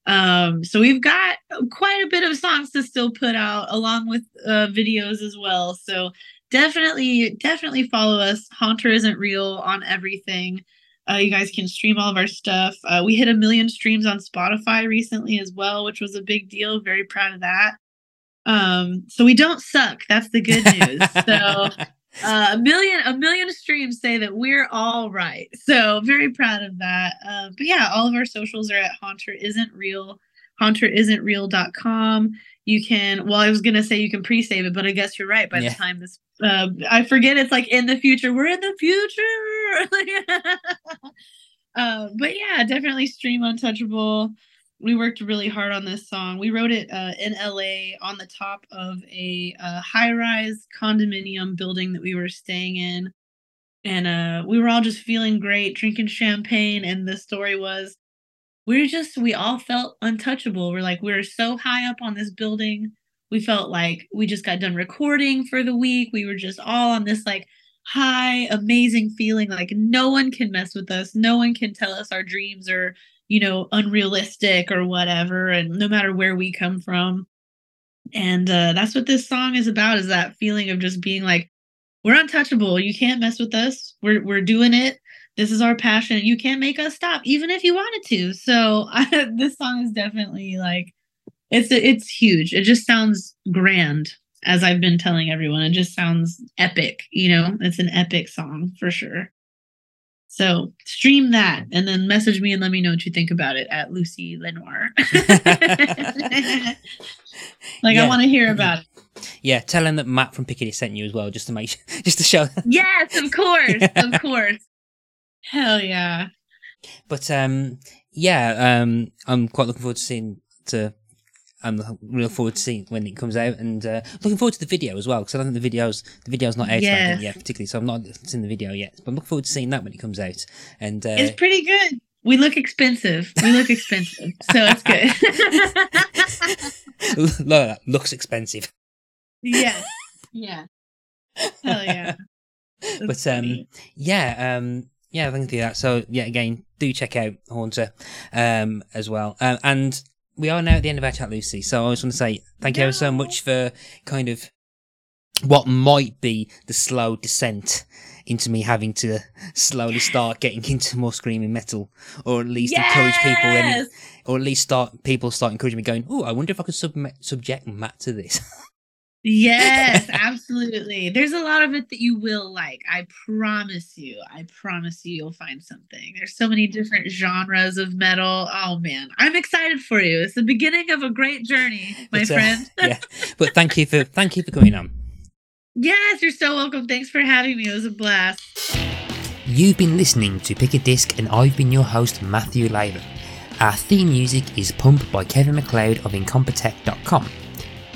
Um so we've got quite a bit of songs to still put out along with uh videos as well. So definitely definitely follow us. Haunter isn't real on everything. Uh, you guys can stream all of our stuff. Uh, we hit a million streams on spotify recently as well which was a big deal. Very proud of that. Um so we don't suck. That's the good news. So <laughs> uh, a million a million streams say that we're all right. So very proud of that. Uh, but yeah all of our socials are at haunter isn't real haunter isn't real.com you can well i was gonna say you can pre-save it but i guess you're right by Yeah. the time this uh, i forget it's like in the future. We're in the future! <laughs> Uh, but yeah definitely stream untouchable. We worked really hard on this song. We wrote it uh, in la on the top of a uh, high-rise condominium building that we were staying in. And uh we were all just feeling great drinking champagne and the story was we are just we all felt untouchable. We're like we are so high up on this building. We felt like we just got done recording for the week. We were just all on this like high amazing feeling. Like no one can mess with us. No one can tell us our dreams are you know unrealistic or whatever and no matter where we come from. And uh, that's what this song is about is that feeling of just being like we're untouchable. You can't mess with us. We're, we're doing it this is our passion you can't make us stop even if you wanted to so <laughs> I, this song is definitely like it's it's huge it just sounds grand as i've been telling everyone it just sounds epic you know it's an epic song for sure so stream that and then message me and let me know what you think about it at Lucy Lenoir. <laughs> like Yeah. I want to hear about it. Yeah, tell him that Matt from Piccadilly sent you as well, just to make <laughs> just to show. Yes, of course, of course. Hell yeah. But um, yeah, um, I'm quite looking forward to seeing to. I'm real forward to seeing when it comes out, and uh, looking forward to the video as well because I don't think the videos the video's not out I don't Yes. think, yet, particularly. So I'm not seen the video yet, but I'm looking forward to seeing that when it comes out. And uh, It's pretty good. We look expensive. We look expensive. <laughs> So it's good. <laughs> look looks expensive. yeah. <laughs> Yeah. Hell yeah. That's But, um. Yeah, um, yeah, I think do that. So yeah, again, do check out Haunter um, as well. Um, and we are now at the end of our chat, Lucy. So I just want to say thank you ever so much for kind of what might be the slow descent into me having to slowly start <laughs> getting into more screaming metal, or at least encourage people, or at least start people start encouraging me, going, "Oh, I wonder if I could sub- subject Matt to this." <laughs> Yes, absolutely. There's a lot of it that you will like. I promise you. I promise you you'll find something. There's so many different genres of metal. Oh man, I'm excited for you. It's the beginning of a great journey, my But, uh, friend. <laughs> yeah, but thank you for thank you for coming on. yes, you're so welcome. Thanks for having me. It was a blast. You've been listening to Pick a Disc, and I've been your host, Matthew Latham. Our theme music is Pump by Kevin MacLeod of Incompetech.com.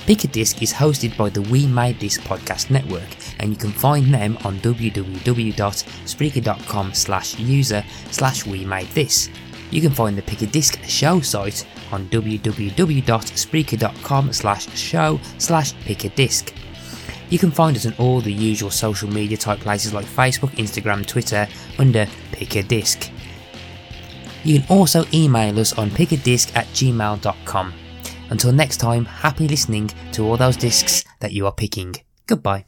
Pick a Disc is hosted by the We Made This podcast network, and you can find them on www.spreaker.com slash user slash We Made This. You can find the Pick a Disc show site on www.spreaker.com slash show slash pick a disc. You can find us on all the usual social media type places like Facebook, Instagram, Twitter under Pick a Disc. You can also email us on pickadisc at gmail.com. Until next time, happy listening to all those discs that you are picking. Goodbye.